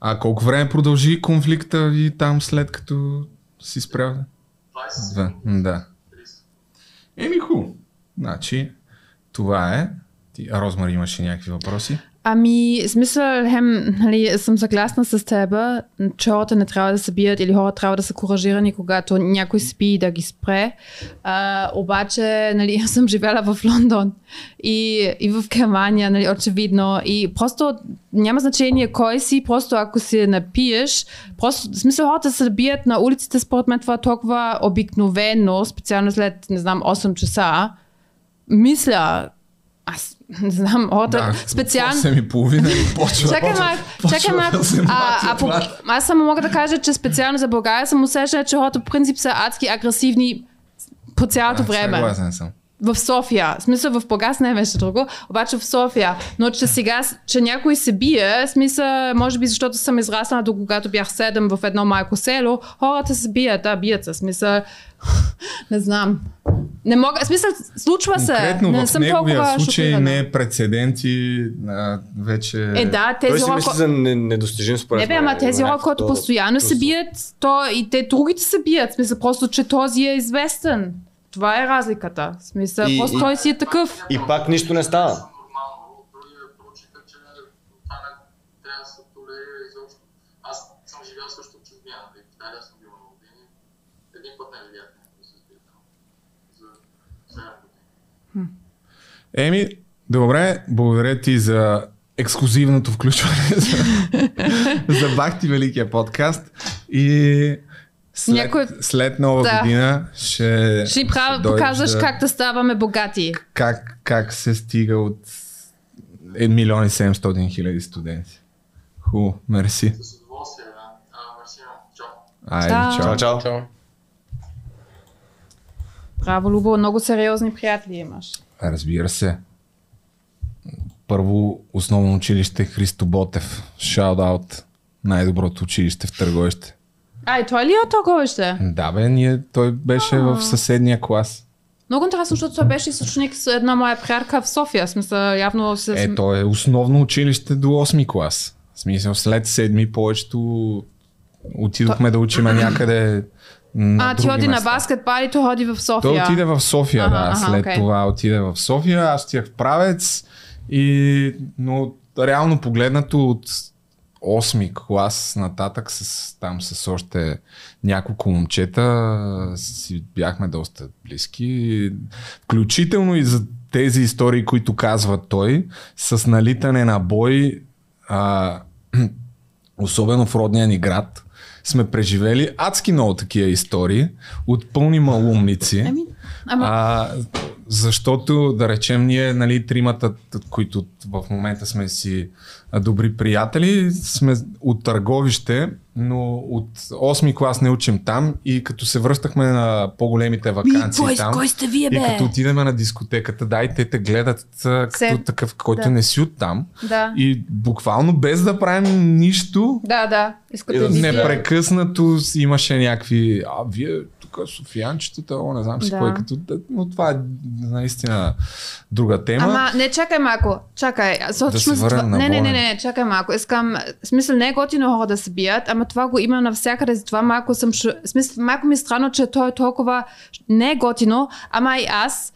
А колко време продължи конфликта ви там след като си спрял? 20 Да, да. 30. Еми ху. Значи, това е. Ти, а Розмар имаше някакви въпроси? Ами, смисъл, хем, нали, съм съгласна с теб, че хората не трябва да се бият или хората трябва да са коражирани, когато някой спи и да ги спре. А, обаче, нали, <laughs> аз съм живяла в Лондон и, и в Германия, нали, очевидно. И просто няма значение кой си, просто ако се напиеш, просто, смисъл, хората се бият на улиците, според мен това е толкова обикновено, специално след, не знам, 8 часа. Мисля, аз не знам, хората специално... 8 и половина и почва. Чакай малко, чакай малко. да А, а, по, аз само мога да кажа, че специално за България съм усещала, че хората по принцип са адски агресивни по цялото време. Съгласен съм. В София. В смисъл в Погас не беше друго, обаче в София. Но че сега, че някой се бие, смисъл, може би защото съм израснала до когато бях 7 в едно малко село, хората се бият, да, бият се. Смисъл, <laughs> не знам. Не мога, смисъл, случва се. Конкретно не в съм неговия толкова случай шокирана. не е прецеденти, а, вече... Е, да, Той тези си хора, мисли за не- недостижим според Не бе, ама тези хора, които постоянно се бият, то и те другите се бият. Смисъл, просто, че този е известен. Това е разликата. В смисъл, И- просто и- той си е такъв. И пак нищо не става. нормално, другия прочита, че това не трябва да се толерира изобщо. Аз съм живял също в чужбина, в Италия съм бил на години. Един път не видях някой да се сбие там. За 7 години. Еми, добре, благодаря ти за ексклюзивното включване <laughs> за, за Бахти Великия подкаст и след, Някой- след нова Да. година ще, Ще ни прав... показваш да- как да ставаме богати. как, как се стига от 1 милион и 700 хиляди студенти. Ху, мерси. С удоволствие, да. А, мерси, чао. Айде, Чао. чао. Чао, чао. Чао. Браво, Любо, много сериозни приятели имаш. Разбира се. Първо основно училище Христо Ботев. Шаут-аут. Най-доброто училище в Търговище. А, и той ли е от Търговище? Да бе, ние, той беше в съседния клас. Много интересно, защото той беше източник с една моя приятелка в София. В смисъл, явно се... Е, то е основно училище до 8 клас. В смисъл, след 7 повечето отидохме да учим някъде на а, ти други ходи на места. баскетбал и той ходи в София. Той отиде в София, Ага, да. ага, След окей. това отиде в София, аз отидах в Правец и но реално погледнато от 8 клас нататък с, там с още няколко момчета си бяхме доста близки. Включително и за тези истории, които казва той, с налитане на бой, а, <clears throat> особено в родния ни град, сме преживели адски много такива истории от пълни малумници. <laughs> Ама... А, защото, да речем, ние, нали, тримата, които в момента сме си добри приятели, сме от търговище но от 8 клас не учим там и като се връщахме на по-големите вакансии кой- там кой сте вие, и бе? като отидем на дискотеката, да, и те те гледат като Се- такъв, който да. не си от там Да. и буквално без да правим нищо, Да, да. Искате И да да непрекъснато имаше някакви, а вие тук софиянчетата, о, не знам си Да. кой като, да, но това е наистина друга тема. Ама не, чакай малко. Чакай. Точно се това. на Не, не, не, не, малко. Искам, в смисъл не е готино хора да се бият, ама това го има навсякъде, затова малко съм, в смисъл, малко ми е странно, че той е толкова, не е готино, ама и аз,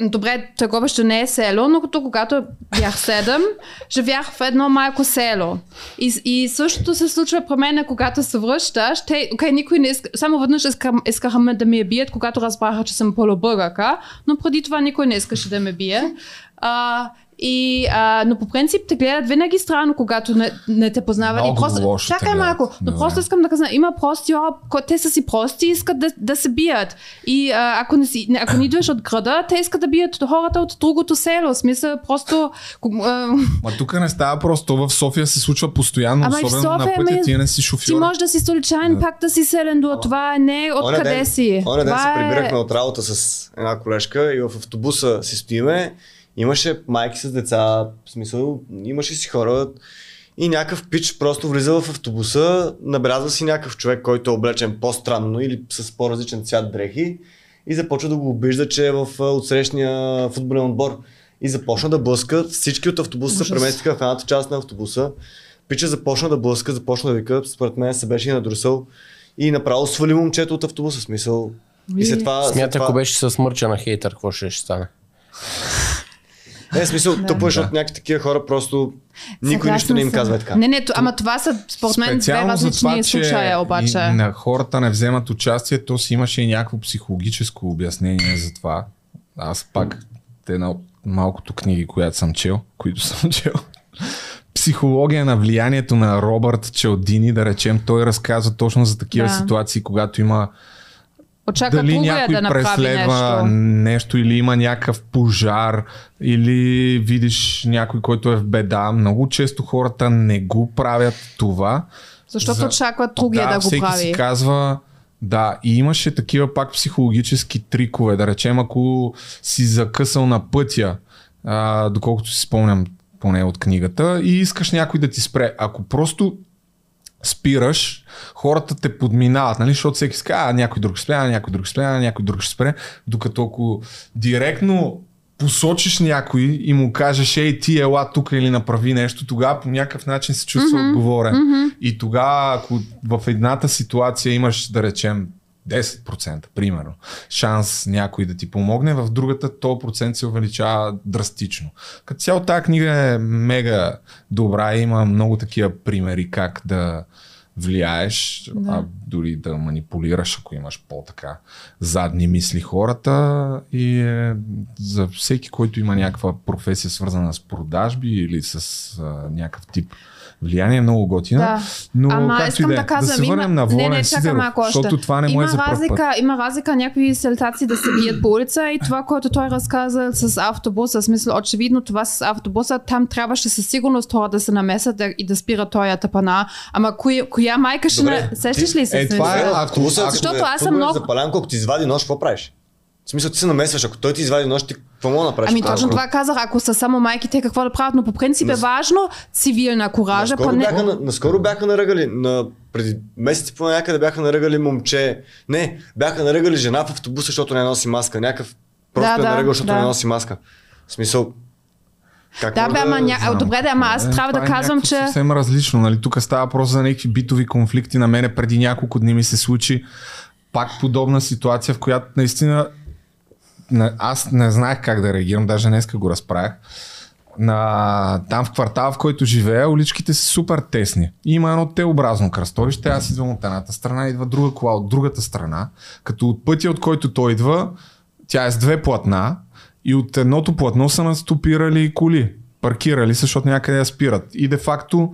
Добре, Търговище не е село, но като когато бях седем, <laughs> живях в едно малко село. И, и същото се случва при мен, когато се връщаш. Те, окей, никой не иска, само веднъж иска, искаха да ме бият, когато разбраха, че съм полубългака, но преди това никой не искаше да ме бие. А, и, а, но по принцип те гледат винаги странно, когато не, не те познават. Много и просто, лошо чакай малко, но Добре. просто искам да кажа, има прости хора, те са си прости и искат да, да се бият. И а, ако, не си, не- ако не идваш от града, те искат да бият хората от другото село. Смисъл, просто... а, Ма тук не става просто, в София се случва постоянно, Ама особено на София, пътя, ме- ти не си ти шофьор. можеш да си столичанин, пак да си селен до това не е откъде ден- си. Оня ден се Това е- прибирахме от работа с една колежка и в автобуса си стоиме. Имаше майки с деца, в смисъл, имаше си хора. И някакъв пич просто влиза в автобуса, набелязва си някакъв човек, който е облечен по-странно или с по-различен цвят дрехи и започва да го обижда, че е в отсрещния футболен отбор. И започна да блъска. Всички от автобуса се преместиха в едната част на автобуса. Пича започна да блъска, започна да вика, според мен се беше и надрусал. И направо свали момчето от автобуса, смисъл. И след това... след Смята, това... ако беше с мърча на хейтър, какво ще, ще стане? Не, смисъл, тъпо е, защото някакви такива хора просто никой нищо не им Съгласна казва е съм. така. Не, не, ама това са според мен две различни случая обаче. и на хората не вземат участие, то си имаше и някакво психологическо обяснение за това. Аз пак една от малкото книги, която съм чел, които <laughs> съм чел. Психология на влиянието на Робърт Челдини, да речем, той разказва точно за такива Да. ситуации, когато има Очаква дали някой да преследва нещо. нещо или има някакъв пожар или видиш някой, който е в беда. Много често хората не го правят това. Защото За- очакват другия да, го всеки прави. си казва, да, и имаше такива пак психологически трикове. Да речем, ако си закъсал на пътя, а, доколкото си спомням поне от книгата, и искаш някой да ти спре. Ако просто спираш, хората те подминават, нали? защото всеки казва, а някой друг ще спре, а някой друг ще спре, а някой друг ще спре, докато ако директно посочиш някой и му кажеш, ей, ти ела тук или направи нещо, тогава по някакъв начин се чувства mm-hmm. отговорен. Mm-hmm. И тогава, ако в едната ситуация имаш, да речем, 10% примерно, шанс някой да ти помогне, в другата то процент се увеличава драстично. Като цяло тази книга е мега добра, има много такива примери как да влияеш, да. а дори да манипулираш, ако имаш по-така задни мисли хората и е, за всеки, който има някаква професия свързана с продажби или с а, някакъв тип влияние, е много готина. Да. Но Ама както искам и да да, казвам, да се върнем има... на Волен не, не, Сидеров, малко защото това не му има е за пръв път. разлика, има разлика някои селтаци да се бият по улица и това, което той разказа с автобуса, в смисъл очевидно това с автобуса, там трябваше със сигурност хора да се намесят да, и да спират този тъпана. Ама коя, коя майка ще... Добре, на... Сещаш ли се? е, това е- Е, автобуса, Защото ако е аз съм много- Запалянко, ако ти извади нож, какво правиш? В смисъл, ти се намесваш, ако той ти извади нож, ти какво мога да направиш? Ами точно това казах, ако са само майките, какво да правят, но по принцип е важно цивилна коража. Наскоро не... бяха, на- наскоро бяха наръгали, на, преди месеци по някъде бяха наръгали момче. Не, бяха наръгали жена в автобуса, защото не носи маска. Някакъв просто Да, е да, наръгал, защото да. не носи маска. В смисъл, как Да, бе, ама ня... знам. добре, да, ама аз Е, трябва да е казвам, някакво че... Съвсем различно, нали? Тук става въпрос за някакви битови конфликти. На мене преди няколко дни ми се случи пак подобна ситуация, в която наистина аз не знаех как да реагирам, даже днеска го разправях. На, там в квартала, в който живея, уличките са супер тесни. Има едно Т-образно кръстовище. Аз идвам от едната страна, идва друга кола от другата страна. Като от пътя, от който той идва, тя е с две платна и от едното платно са настопирали коли. Паркирали се, защото някъде я спират. И де факто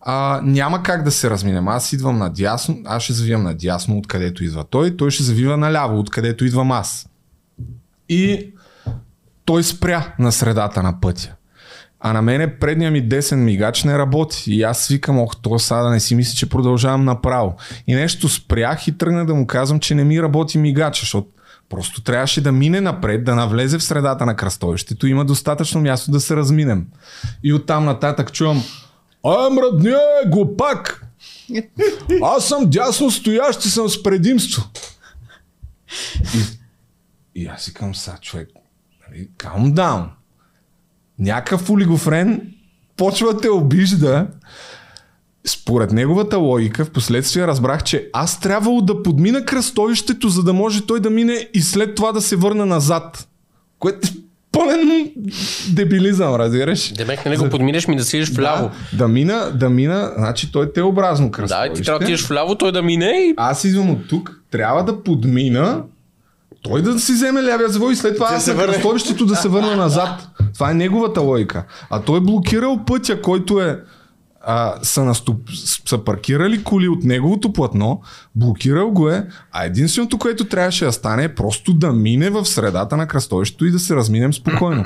а, няма как да се разминем. Аз идвам надясно, аз ще завивам надясно, откъдето идва той, той ще завива наляво, откъдето идвам аз. И той спря на средата на пътя. А на мене предния ми десен мигач не работи. И аз викам, ох, то сега да не си мисли, че продължавам направо. И нещо спрях и тръгнах да му казвам, че не ми работи мигача, защото просто трябваше да мине напред, да навлезе в средата на кръстовището. Има достатъчно място да се разминем. И оттам нататък чувам, а, мръдния, глупак! <laughs> Аз съм дясно стоящ и съм с предимство. И, и аз си към са, човек, нали, calm down. Някакъв олигофрен почва да те обижда. Според неговата логика, в последствие разбрах, че аз трябвало да подмина кръстовището, за да може той да мине и след това да се върне назад. Което е пълен дебилизъм, разбираш? Демек не го подминеш ми да слизаш вляво. Да, да мина, да мина, значи той е теобразно Да, кръстовище. и ти трябва да отидеш вляво, той да мине и... Аз идвам от тук, трябва да подмина, той да си вземе лявия завой и след това аз на кръстовището да се върна назад. Това е неговата логика. А той е блокирал пътя, който е а, са, наступ, са паркирали коли от неговото платно, блокирал го е, а единственото, което трябваше да стане е просто да мине в средата на кръстовището и да се разминем спокойно.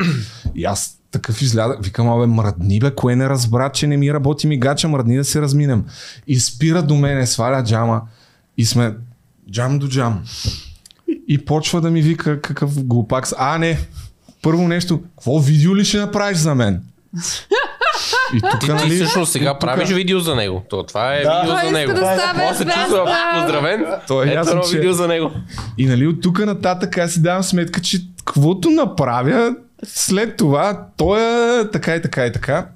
И аз такъв излязах, викам, абе, мръдни бе, кое не разбра, че не ми работи мигача, мръдни да се разминем. И спира до мене, сваля джама и сме джам до джам. И почва да ми вика какъв глупак. с- А, не, първо нещо, какво видео ли ще направиш за мен? И тук, Ти, ти всъщност сега правиш видео за него. То, това е Да. видео Той за иска него. да става се чувства поздравен. То е Ето ясно, че- видео за него. И нали от тук нататък аз си давам сметка, че каквото направя, след това той е така и така и така.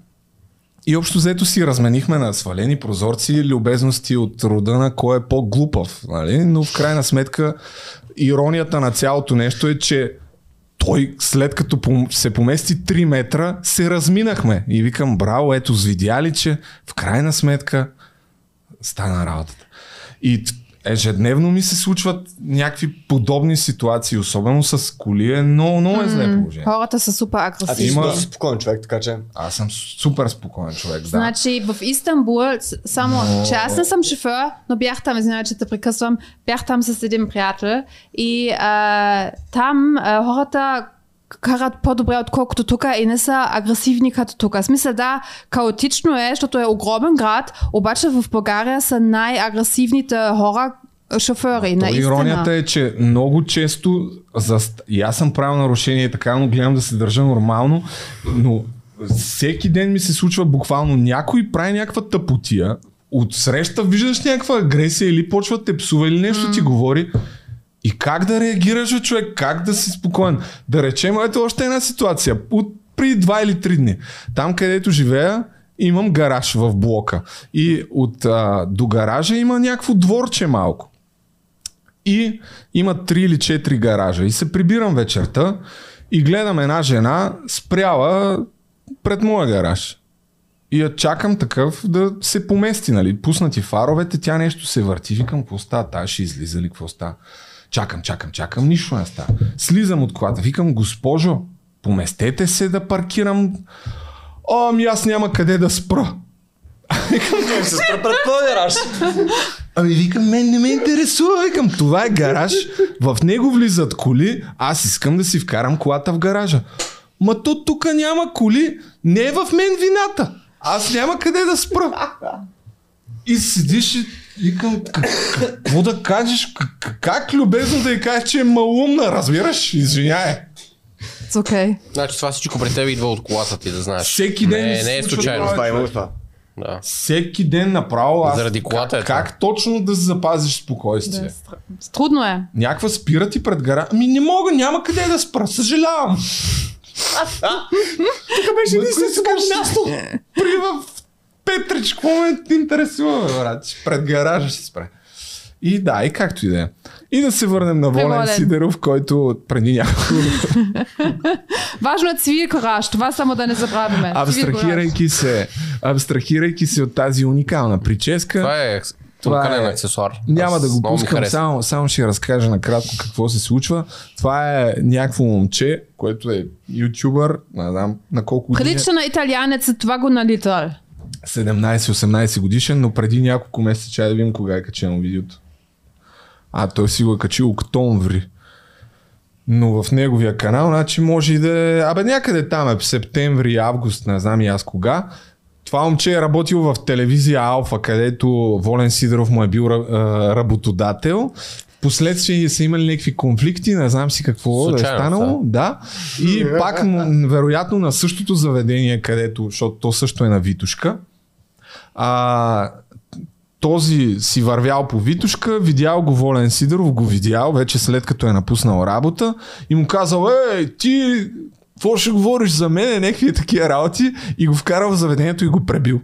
И общо взето си разменихме на свалени прозорци любезности от рода на кой е по-глупав. Нали? Но в крайна сметка иронията на цялото нещо е, че той след като се помести 3 метра, се разминахме. И викам, браво, ето, видя ли, че в крайна сметка стана работата. И ежедневно ми се случват някакви подобни ситуации, особено с коли е много, много е зле положение. Хората са супер А ти агресивни. си Има- доста спокоен човек, така че... Аз съм супер спокоен човек, да. Значи в Истанбул, само, Но- че аз не съм шофьор, но бях там, извинявай, че те прекъсвам, бях там с един приятел и а, там а, хората карат по-добре, отколкото тук и не са агресивни като тук. В смисъл, да, хаотично е, защото е огромен град, обаче в България са най-агресивните хора шофьори. То наистина. иронията е, че много често, за... и аз съм правил нарушение и така, но гледам да се държа нормално, но всеки ден ми се случва буквално някой прави някаква тъпотия, от среща виждаш някаква агресия или почва те псува или нещо ти говори и как да реагираш бе, човек, как да си спокоен. Да речем, ето още една ситуация, от преди два или три дни. Там където живея, имам гараж в блока. И от а, до гаража има някакво дворче малко. И има три или четири гаража. И се прибирам вечерта и гледам една жена спряла пред моя гараж. И я чакам такъв да се помести, нали? Пуснати фаровете, тя нещо се върти. Викам, какво става? Та ще излиза ли, какво става? Чакам, чакам, чакам, нищо не става. Слизам от колата, викам, госпожо, поместете се да паркирам. О, ами аз няма къде да спра. Не се спра пред твоя гараж. Ами викам, мен не ме интересува. Викам, това е гараж, в него влизат коли, аз искам да си вкарам колата в гаража. Ма то тук няма коли, не е в мен вината. Аз няма къде да спра. И седиш и викам, «Как- какво да кажеш? Как, как любезно да й кажеш, че е малумна, разбираш? Извиняй. It's okay. Значи това всичко при теб идва от колата ти, да знаеш. Всеки ден Не, не е случайно. това. Има това. Да. Всеки ден направо аз... Заради колата е как, това. как точно да запазиш спокойствие? Да, стр- Трудно е. Някаква спира ти пред гара. Ами не мога, няма къде да спра. Съжалявам. <laughs> Тук беше единственото място. При в Петрич, какво ме интересува, бе, брат? Пред гаража ще спре. И да, и както и да е. И да се върнем на Волен. Сидеров, който преди няколко... <laughs> Важно е цивил кораж, това само да не забравяме. Абстрахирайки се, абстрахирайки се от тази уникална прическа, Това е Това уникален е- аксесуар. Няма Аз да го пускам, само, само ще разкажа накратко какво се случва. Това е някакво момче, което е ютубър, не знам на колко години. е. Прилича на италианец, това го налитал. 17-18 годишен, но преди няколко месеца чай да видим кога е качено видеото. А, той си го е качил октомври. Но в неговия канал, значи може и да е, абе някъде там е, в септември, август, не знам и аз кога. Това момче е работил в телевизия Алфа, където Волен Сидоров му е бил работодател. Последствие са имали някакви конфликти, не знам си какво да е Случайно, станало. Да. И пак, вероятно, на същото заведение, където, защото то също е на Витушка, а, този си вървял по Витушка, видял го Волен Сидоров, го видял вече след като е напуснал работа и му казал, ей, ти, какво ще говориш за мен, някакви такива работи и го вкарал в заведението и го пребил.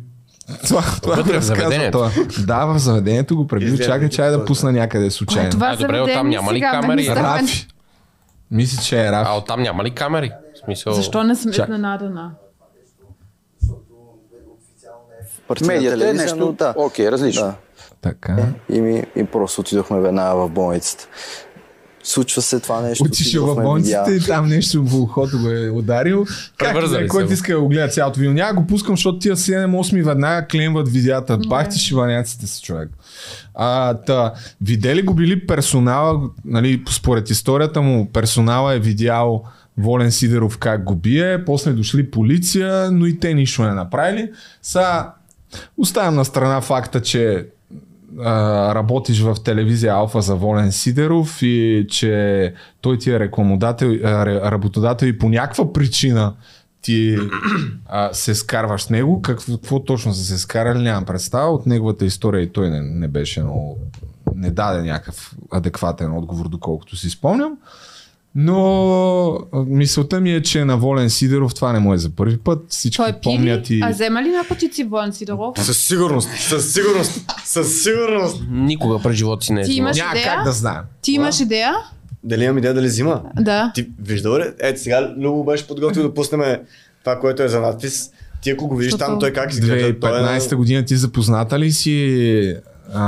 Това, това Вътре го в заведението? Да, в заведението го пребил. Чакай, чай да пусна някъде случайно. е това А, добре, оттам няма ли камери? Рафи. Мисля, че е Рафи. А оттам няма ли камери? В смисъл... Защо не съм Чак. изненадана? Партийна Медията е нещо, но да. окей, различно. Да. Така. И, ми, и просто отидохме веднага в болницата. Случва се това нещо. Отишъл в болницата и там нещо в ухото го е ударил. Как да, се който го. иска да го гледа цялото видео. Няма го пускам, защото тия 7-8 веднага клемват видеята. Бах ти шиваняците си, човек. А, та, видели го били персонала, нали, според историята му, персонала е видял Волен Сидеров как го бие, после дошли полиция, но и те нищо не направили. Са, оставям на страна факта, че работиш в телевизия Алфа за Волен Сидеров и че той ти е рекламодател, работодател и по някаква причина ти а, се скарваш с него. Какво, какво точно са се скарали, нямам представа. От неговата история и той не, не беше много... не даде някакъв адекватен отговор, доколкото си спомням. Но мисълта ми е, че на Волен Сидеров това не му е за първи път. Всички Той пи помнят и... А взема ли наркотици Волен Сидоров? Със сигурност, със сигурност, със сигурност. Никога през живота си не е Ти имаш Няма идея? как да знаем. Ти имаш идея? Дали имам идея дали взима? Да. Ти виждал ли? Ето сега Любо беше подготвил да пуснем това, което е за надпис. Ти ако го видиш Защото- там, той как изглежда? Той е на- 2015 година ти запозната ли си а,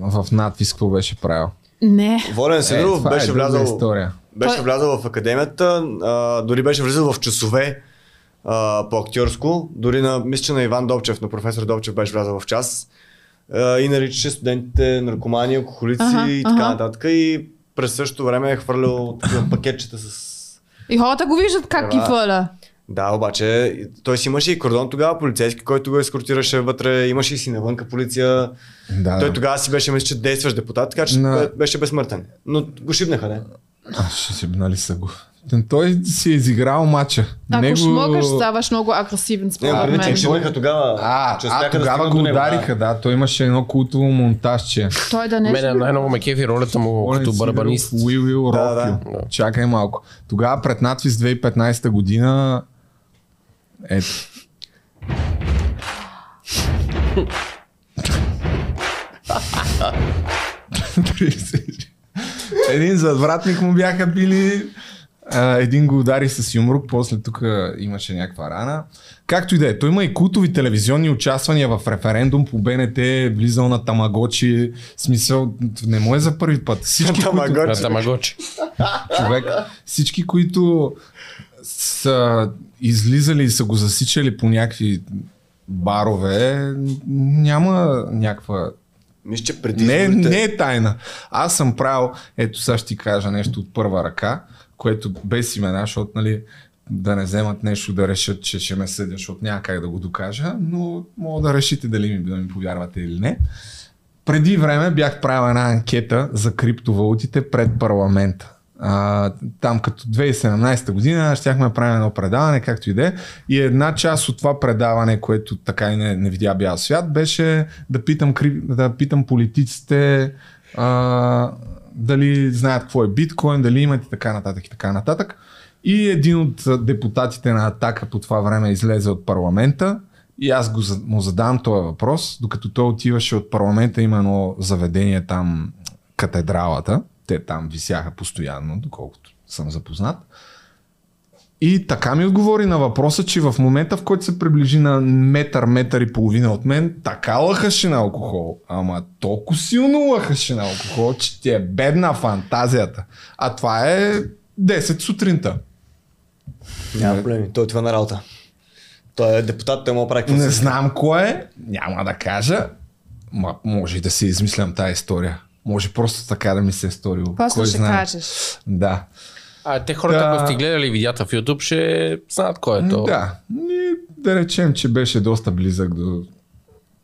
в надпис какво беше правил? Не. Волен Сидоров беше е друга влязал история. Беше Той- влязъл в академията, а, дори беше влизал в часове а, по актьорско, дори на, мисля, че на Иван Добчев, на професор Добчев беше влязъл в час а, и наричаше студентите наркомани, алкохолици Аха, и така аха. нататък. И през същото време е хвърлял пакетчета с... И хората го виждат как ги фъля. Да, обаче той си имаше и кордон тогава полицейски, който го ескортираше вътре, имаше и си навънка полиция. Да, Той тогава си беше, мисля, че действащ депутат, така че На- беше безсмъртен. Но го шибнаха, не? А, ще се нали са го. Той си е изиграл матча. Ако Него- шмокаш, ставаш много агресивен Не, според преди че мен. шибнаха тогава. А, че а да тогава стигнат го него, удариха, да. Той имаше едно култово монтажче. Той да не Мене най-много ме кефи ролята му като барабанист. Уил Уил Да, да. Чакай малко. Тогава пред надпис 2015 година ето. <laughs> <laughs> един задвратник му бяха били, а, един го удари с юмрук, после тук имаше някаква рана. Както и да е, той има и култови телевизионни участвания в референдум по БНТ, влизал на Тамагочи, смисъл, не му е за първи път. Всички, които, Тамагочи. На Тамагочи. човек, всички, които са излизали и са го засичали по някакви барове, няма някаква Мисля, че преди не, изборите- не е тайна. Аз съм правил, ето сега ще ти кажа нещо от първа ръка, което без имена, защото нали, да не вземат нещо да решат, че ще ме съдят, защото няма как да го докажа, но мога да решите дали ми, да ми повярвате или не. Преди време бях правил една анкета за криптовалутите пред парламента. А, там като 2017 година щяхме да правим едно предаване, както и да е. И една част от това предаване, което така и не, не видя бял свят, беше да питам, да питам политиците а, дали знаят какво е биткоин, дали имат и така нататък и така нататък. И един от депутатите на Атака по това време излезе от парламента и аз го, му задавам този въпрос, докато той отиваше от парламента, има едно заведение там, катедралата, те там висяха постоянно, доколкото съм запознат. И така ми отговори на въпроса, че в момента, в който се приближи на метър, метър и половина от мен, така лъхаше на алкохол. Ама толкова силно лъхаше на алкохол, че ти е бедна фантазията. А това е 10 сутринта. Няма проблеми, той отива на работа. Той е депутат, той му прави какво Не знам кой е, няма да кажа. Ма, може и да си измислям тази история. Може просто така да ми се е сторило. После Кой ще знае. кажеш. Да. А те хората, Да. ако сте гледали видеята в YouTube, ще знаят кой е то. Да, ми, да речем, че беше доста близък до,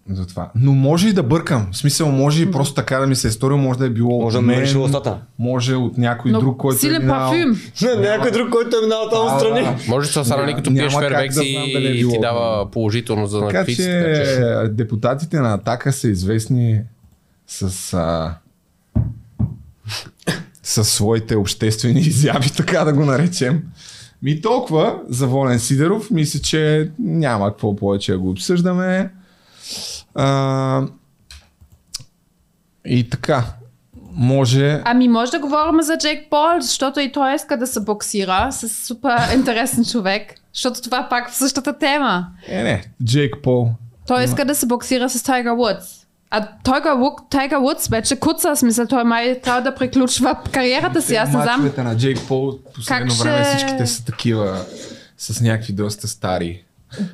до това. Но може и да бъркам. В смисъл, може и просто така да ми се е сторил, може да е било Може да от ме мен, устата. може от някой друг, който е силен минал. парфюм. Някой друг, който е минал там страни. Може да са Няма- като пиеш фервекс да и, е и било ти от дава положително за Така напис. че депутатите на Атака са известни с а, с своите обществени <laughs> изяви, така да го наречем. Ми толкова за Волен Сидеров, мисля, че няма какво повече да го обсъждаме. А, и така, може... Ами може да говорим за Джейк Пол, защото и той иска да се боксира с супер <laughs> интересен човек. Защото това пак в същата тема. Е, не, Джейк Пол. Той иска да се боксира с Тайгър Вудс. А Тайгър, Вуд, Тайгър Вудс вече куца, в смисъл той май трябва да приключва кариерата си. Аз не знам. Мачовете на Джейк Пол последно Как време ще- всичките са такива с някакви доста стари.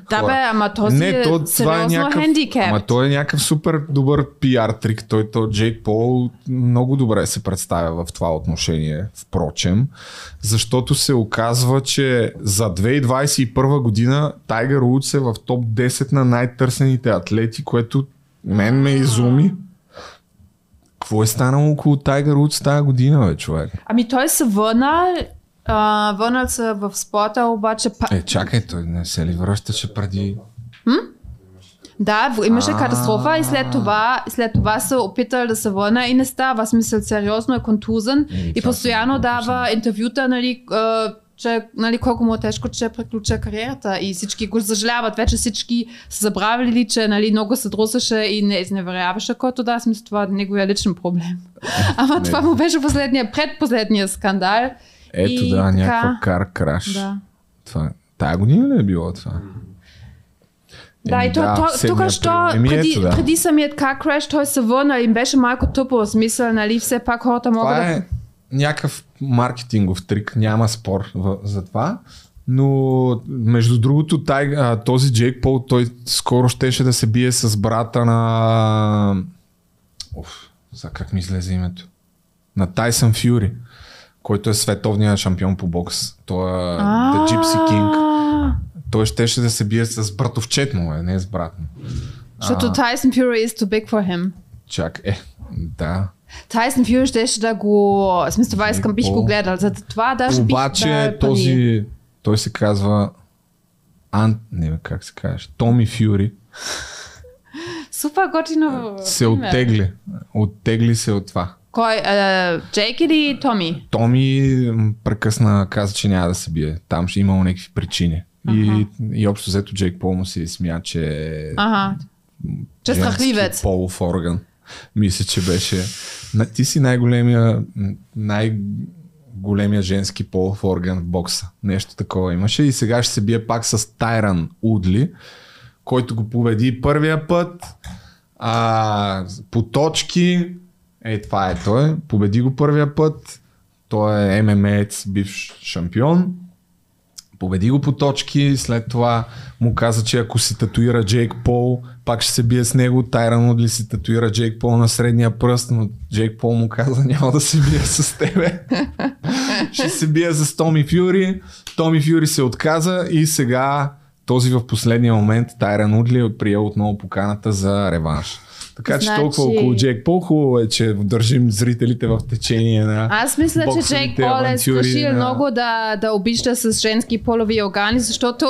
Да хора. бе, ама този Не, е то, това е някакъв, хендикеп. ама той е някакъв супер добър пиар трик. Той, то Джейк Пол много добре се представя в това отношение, впрочем, защото се оказва, че за 2021 година Тайгър Удс е в топ 10 на най-търсените атлети, което мен ме изуми. Какво е станало около Тайгър Удс тази година, бе, човек? Ами той се върна, а, върнал се в спорта, обаче па... Е, чакай, той не се ли връщаше преди... Да, в- имаше катастрофа и след това, след това се опитал да се върне и не става. В Смисъл, сериозно е контузен и това постоянно дава интервюта, нали, че, нали, колко му е тежко, че приключа кариерата и всички го съжаляват. Вече всички са забравили, че нали, много се друсаше и не изневеряваше, който да, смисъл това е неговия личен проблем. <laughs> Ама това му беше последния, предпоследния скандал. Ето И да, така. някаква кар краш. Да. Това, тая година ли е било това? Да, Еми и то, да, то, 7 тук що. Еми, преди, ето, да. преди самият кар краш той се върна и беше малко тъпо, в смисъл, нали, все пак хората могат Това да... е някакъв маркетингов трик, няма спор за това. Но, между другото, тай, този Джейк Пол, той скоро щеше да се бие с брата на... Оф, за как ми излезе името? На Тайсън Фюри, който е световният шампион по бокс. Той е The Gypsy King. Той щеше да се бие с братовчет му, е, не с брат му. Защото Tyson Fury is too big for him. Чак, е, да. Tyson Fury щеше да го... В смисъл, това искам, бих го гледал. За това даже Обаче бих да този, той се казва Ан... Не, как се казваш? Томи Фюри Супер готино се оттегли. Оттегли се от това. Кой? Е, Джейк или Томи? Томи прекъсна, каза, че няма да се бие. Там ще имало някакви причини. И, и общо взето Джейк Пол му се смя, че е Ага. Че е страхливец. полов орган. Мисля, че беше... Ти си най-големия, най-големия женски полов орган в бокса. Нещо такова имаше. И сега ще се бие пак с Тайран Удли, който го победи първия път. А, по точки. Е, това е той. Победи го първия път. Той е ММЕец, бивш шампион. Победи го по точки, след това му каза, че ако си татуира Джейк Пол, пак ще се бие с него. Тайран Удли си татуира Джейк Пол на средния пръст, но Джейк Пол му каза, <laughs> няма да се бие с тебе. <laughs> ще се бие с Томи Фюри. Томи Фюри се отказа и сега този в последния момент Тайран Удли е приел отново поканата за реванш. Така че Значи- толкова около Джейк Пол. Хубаво е, че държим зрителите в течение на Аз мисля, че Джейк Пол е свършил на- много да, да обича с женски полови органи, защото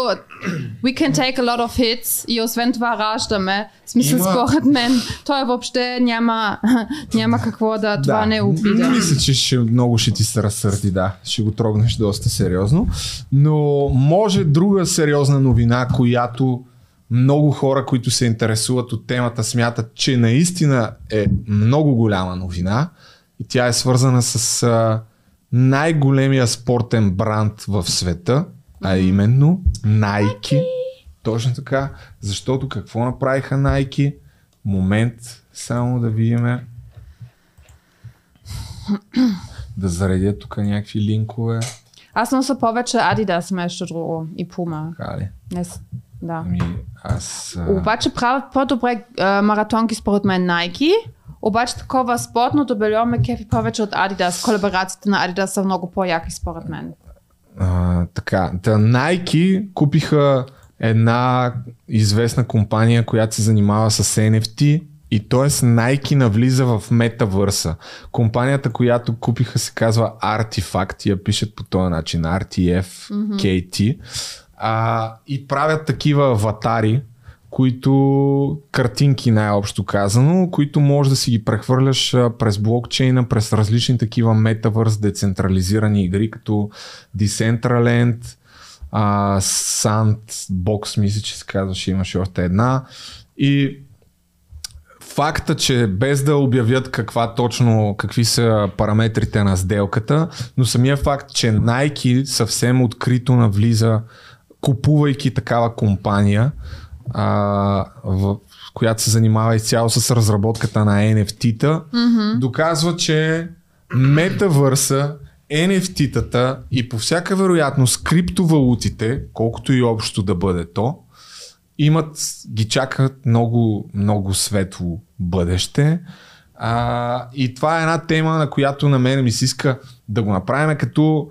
we can take a lot of hits и освен това раждаме. В смисъл, Има- според мен, той въобще няма, <laughs> няма какво да, това не е обида. Мисля, че ще, много ще ти се разсърди, да. Ще го трогнеш доста сериозно. Но може друга сериозна новина, която много хора, които се интересуват от темата, смятат, че наистина е много голяма новина. И тя е свързана с а, най-големия спортен бранд в света, а именно Nike. Точно така. Защото какво направиха Nike? Момент, само да видим. Да заредя тук някакви линкове. Аз нося повече Adidas, между друго, и Puma. Така ли? Не, да. Ами, аз... А... Обаче правят по-добре а, маратонки според мен Nike, Обаче такова спортното бельо ме кефи повече от Adidas. Колаборациите на Adidas са много по-яки според мен. А, така, та Nike купиха една известна компания, която се занимава с NFT и т.е. Nike навлиза в метавърса. Компанията, която купиха се казва Artifact я пишат по този начин RTF KT а, и правят такива аватари, които картинки най-общо казано, които може да си ги прехвърляш през блокчейна, през различни такива метавърс, децентрализирани игри, като Decentraland, а, Sandbox, мисля, че се казваше, имаше още една. И факта, че без да обявят каква точно, какви са параметрите на сделката, но самия факт, че Nike съвсем открито навлиза, купувайки такава компания, а, в, която се занимава изцяло с разработката на NFT-та, mm-hmm. доказва, че метавърса, NFT-тата и по всяка вероятност криптовалутите, колкото и общо да бъде то, имат, ги чакат много, много светло бъдеще. А, и това е една тема, на която на мен ми се иска да го направим като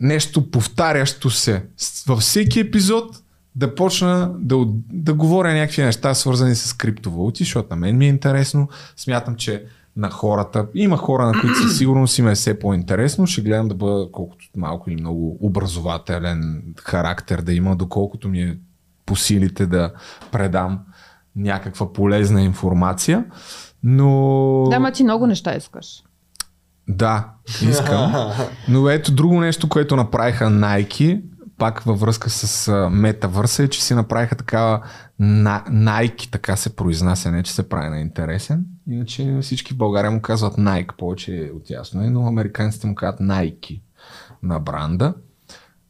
нещо повтарящо се. Във всеки епизод да почна да, да говоря някакви неща, свързани с криптовалути, защото на мен ми е интересно. Смятам, че на хората, има хора, на които със сигурност им е все по-интересно. Ще гледам да бъда колкото малко или много образователен характер да има, доколкото ми е по силите да предам някаква полезна информация. Но... Да, ма ти много неща искаш. Да, искам. <laughs> Но ето друго нещо, което направиха Nike, пак във връзка с метавърса, е, че си направиха такава на, Nike, така се произнася, не че се прави на интересен. Иначе всички в България му казват Nike, повече от ясно е, но американците му казват Nike на бранда.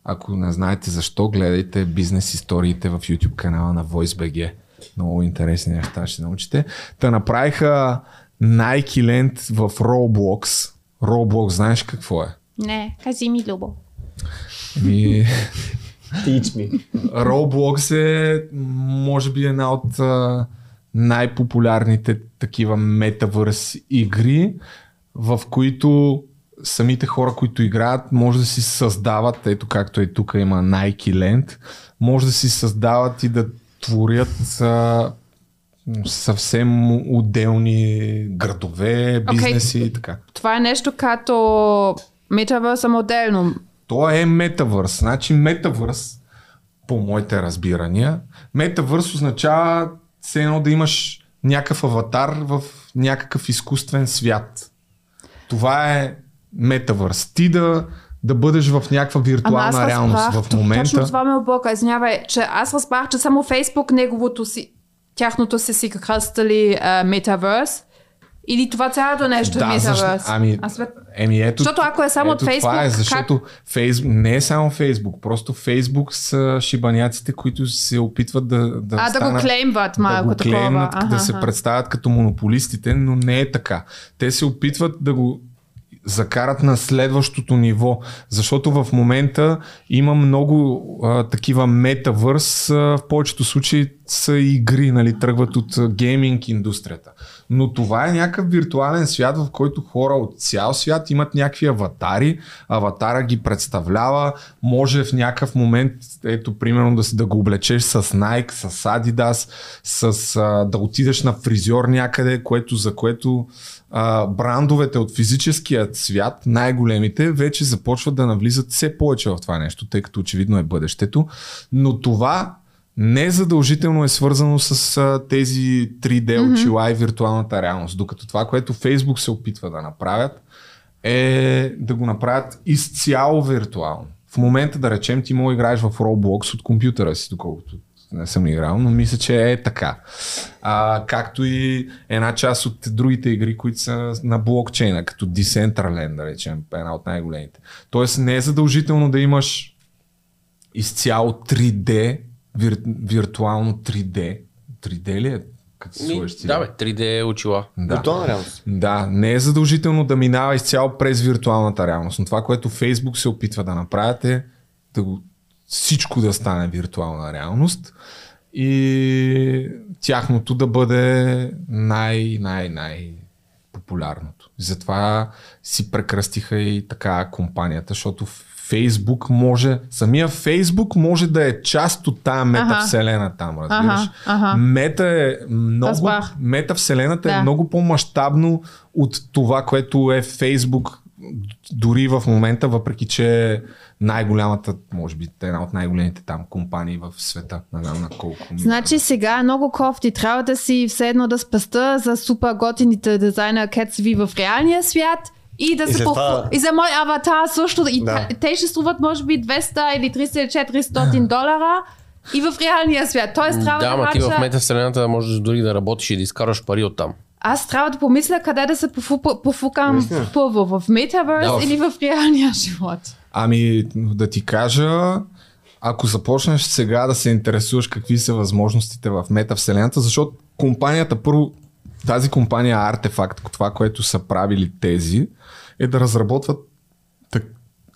Ако не знаете защо, гледайте бизнес историите в YouTube канала на VoiceBG. Много интересни неща ще научите. Та направиха Nike Land в Roblox. Roblox, знаеш какво е? Не, кажи ми, Любо. Ми, Teach me. Roblox е, може би, една от а, най-популярните такива метавърс игри, в които самите хора, които играят, може да си създават, ето както е тук има Nike Land, може да си създават и да творят а, съвсем отделни градове, бизнеси okay. и така. Това е нещо като метавърса моделно. То е метавърс. Значи метавърс, по моите разбирания, метавърс означава все едно да имаш някакъв аватар в някакъв изкуствен свят. Това е метавърс. Ти да, да бъдеш в някаква виртуална реалност разбрах, в момента. Точно това ме обърка. Извинявай, че аз разбрах, че само Фейсбук неговото си, тяхното си си кръстали метавърс. Или това цялото нещо е Да, защо, ами, Аз бе- еми ето, Защото ако е само от ето Това е, защото Фейсбук, не е само Фейсбук, просто Фейсбук са шибаняците, които се опитват да, да, А, да го станат- клеймват малко да го такова. клеймнат, Аха, да се представят като монополистите, но не е така. Те се опитват да го закарат на следващото ниво, защото в момента има много а, такива метавърс, а, в повечето случаи са игри, нали, тръгват от гейминг индустрията. Но това е някакъв виртуален свят, в който хора от цял свят имат някакви аватари, аватара ги представлява, може в някакъв момент, ето примерно да, си, да го облечеш с Nike, с Adidas, с, а, да отидеш на фризьор някъде, което, за което а, брандовете от физическия свят, най-големите, вече започват да навлизат все повече в това нещо, тъй като очевидно е бъдещето. Но това не задължително е свързано с а, тези 3D очила и виртуалната реалност. Докато това, което Facebook се опитва да направят, е да го направят изцяло виртуално. В момента, да речем, ти мога играеш в Roblox от компютъра си, доколкото не съм играл, но мисля, че е така. А, както и една част от другите игри, които са на блокчейна, като Decentraland, да речем, една от най-големите. Тоест не е задължително да имаш изцяло 3D, вир, виртуално 3D. 3D ли е? Се сложиш да, бе, 3D очила. Да. Виртуална реалност. Да, не е задължително да минава изцяло през виртуалната реалност, но това, което Facebook се опитва да направят е да го, всичко да стане виртуална реалност и тяхното да бъде най, най, най най-популярното. И затова си прекръстиха и така компанията, защото Фейсбук може, самия Фейсбук може да е част от тая метавселена там, разбираш. Ага, ага. Мета е много, Разбрах. метавселената е Да. много по-масштабно от това, което е Фейсбук дори в момента, въпреки че е най-голямата, може би една от най-големите там компании в света. Не знам на колко. Значи сега е много кофти. Трябва да си все едно да спаста за супер готините дизайнер Кетсви в реалния свят и да И се след пох... това- И за мой аватар също. И Да. те- ще струват може би 200 или 300 или 400 долара и в реалния свят. Тоест трябва да, Да, ма ти в мача- метавселената можеш дори да работиш и да изкараш пари от там. Аз трябва да помисля къде да се пофу- пофукам първо. В Metaverse Да, в- или в реалния живот. Ами, да ти кажа, ако започнеш сега да се интересуваш какви са възможностите в метавселената, защото компанията, първо, тази компания Artefact, това, което са правили тези, е да разработват так,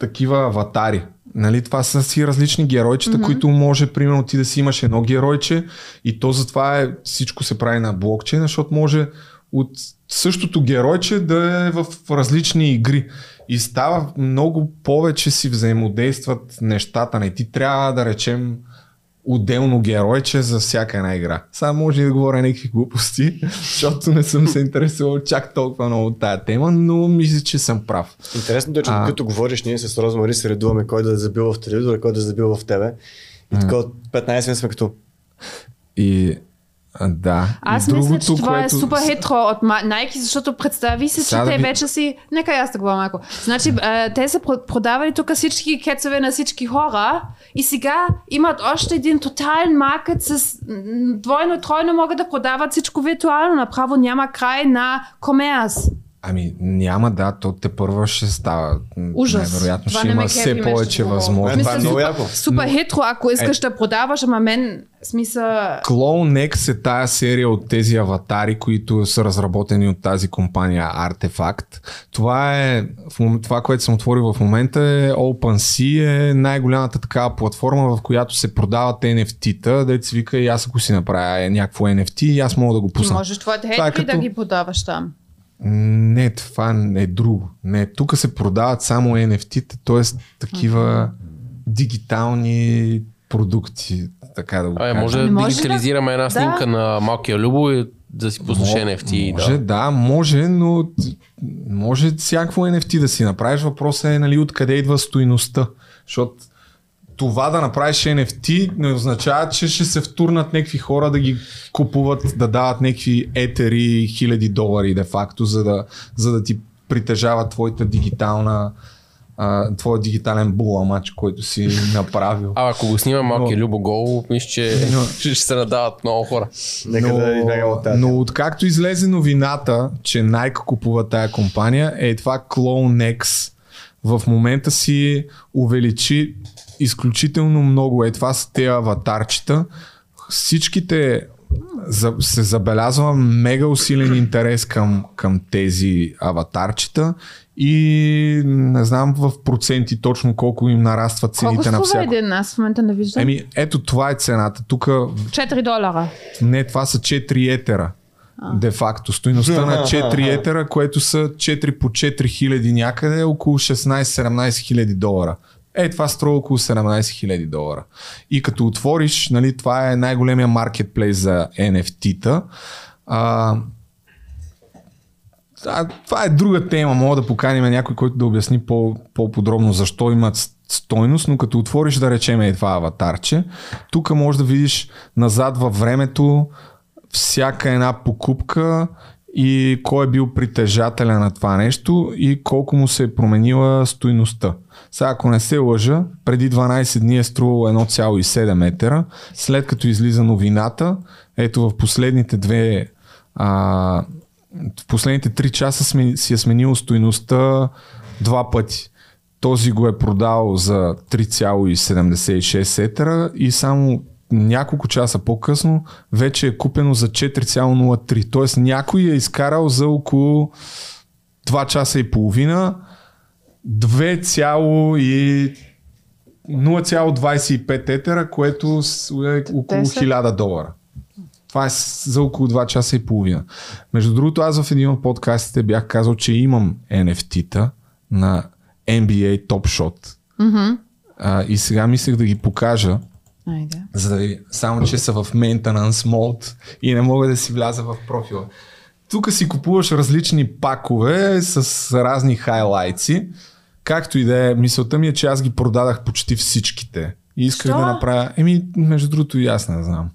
такива аватари. Нали, това са си различни геройчета, mm-hmm. които може, примерно, ти да си имаш едно геройче и то затова е, всичко се прави на блокчейн, защото може от същото геройче да е в различни игри. И става много повече си взаимодействат нещата. Не ти трябва да речем отделно геройче за всяка една игра. Сега може и да говоря някакви глупости, <laughs> защото не съм се интересувал чак толкова много от тая тема, но мисля, че съм прав. Интересното е, че А. като говориш, ние с Розмари се редуваме кой да е забил в телевизора, кой да е забил в тебе. И така от 15 минути сме като И да. Аз и мисля, че това е супер хитро от Nike, защото представи се, че Сега да те ви- вече си... Нека аз да говоря малко. Значи, а, те са про- продавали тук всички кецове на всички хора и сега имат още един тотален маркет с двойно, тройно могат да продават всичко виртуално. Направо няма край на комерс. Ами няма, да, то те първа ще става. Ужас. Най-вероятно Това ще не има кефи, все повече възможности. Е, това е много супер, яко. супер хитро, ако искаш да продаваш, ама мен, смисъл... Clone X е тая серия от тези аватари, които са разработени от тази компания Artefact. Това е, това, което съм отворил в момента е OpenSea, е най-голямата такава платформа, в която се продават NFT-та, си вика и аз ако си направя някакво NFT, аз мога да го Ти пусна. можеш твоите Това е хейтри да като- ги продаваш там. Не, това е друго. Не, тук се продават само NFT-та, т.е. такива дигитални продукти, така да го кажа. може да Ами може да- дигитализираме една да. снимка на малкия Любо и да си пуснеш NFT. Може, да. да, може, но може всякакво NFT да си направиш. Въпросът е нали, откъде идва стоиността. Защото това да направиш NFT не означава, че ще се втурнат някакви хора да ги купуват, да дават някакви етери хиляди долари де-факто, за да, за да ти притежава твоята дигитална а, твоя дигитален буламач, който си направил. А ако го снима малкия Но- Любо гол, мисля, че <laughs> ще се надават много хора. нека да избягаме от тази. но откакто излезе новината, че Nike купува тая компания, е това Clone X в момента си увеличи изключително много. Е, това са те аватарчета. Всичките за, се забелязва мега усилен интерес към, към тези аватарчета и не знам в проценти точно колко им нарастват Колко цените на всяко. един? Аз в момента не виждам. Еми, ето това е цената. Тук 4 долара. не, това са 4 етера. Де факто. Стоиността на 4 <laughs> етера, което са 4 по 4 хиляди някъде, е около 16-17 хиляди долара. Е, това струва около 17 хиляди долара. И като отвориш, нали, това е най-големия маркетплейс за NFT-та. А, а, това е друга тема. Мога да поканим някой, който да обясни по, по-подробно защо имат стойност, но като отвориш да речем е това аватарче, тук можеш да видиш назад във времето всяка една покупка и кой е бил притежателя на това нещо и колко му се е променила стойността. Сега, ако не се лъжа, преди 12 дни е струвало 1,7 метра. След като излиза новината, ето в последните две а, в последните 3 часа си е сменило стойността два пъти. Този го е продал за 3,76 етера и само няколко часа по-късно вече е купено за 4,03. Тоест някой е изкарал за около 2 часа и половина 2, и 0,25 етера, което е около Те са- 1000 долара. Това е за около 2 часа и половина. Между другото, аз в един от подкастите бях казал, че имам NFT-та на NBA Top Shot. А, и сега мислех да ги покажа, Айде. за да ви... Само, че са в maintenance mode и не мога да си вляза в профила. Тук си купуваш различни пакове с разни хайлайтси. Както и да е, мисълта ми е, че аз ги продадах почти всичките. И исках Що? да направя... Еми, между другото и аз не знам.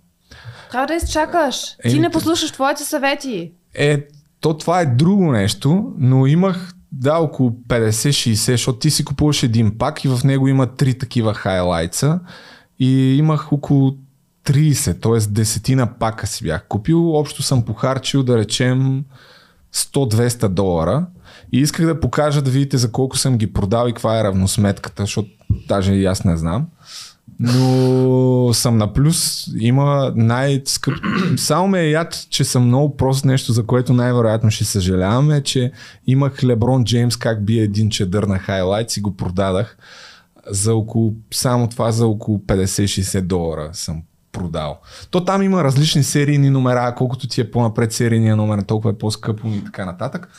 Трябва да изчакаш. Ти Еми, не послушаш твоите съвети. Е, то това е друго нещо, но имах да, около 50-60, защото ти си купуваш един пак и в него има три такива хайлайтса и имах около 30, т.е. десетина пака си бях купил. Общо съм похарчил, да речем, 100-200 долара и исках да покажа да видите за колко съм ги продал и каква е равносметката, защото даже и аз не знам. Но съм на плюс. Има най-скъп... Само ме е яд, че съм много прост нещо, за което най-вероятно ще съжалявам е, че имах Леброн Джеймс как бие един чедър на хайлайт и го продадах за около, само това за около 50-60 долара съм продал. То там има различни серийни номера, колкото ти е по-напред серийния номер, толкова е по-скъпо и така нататък.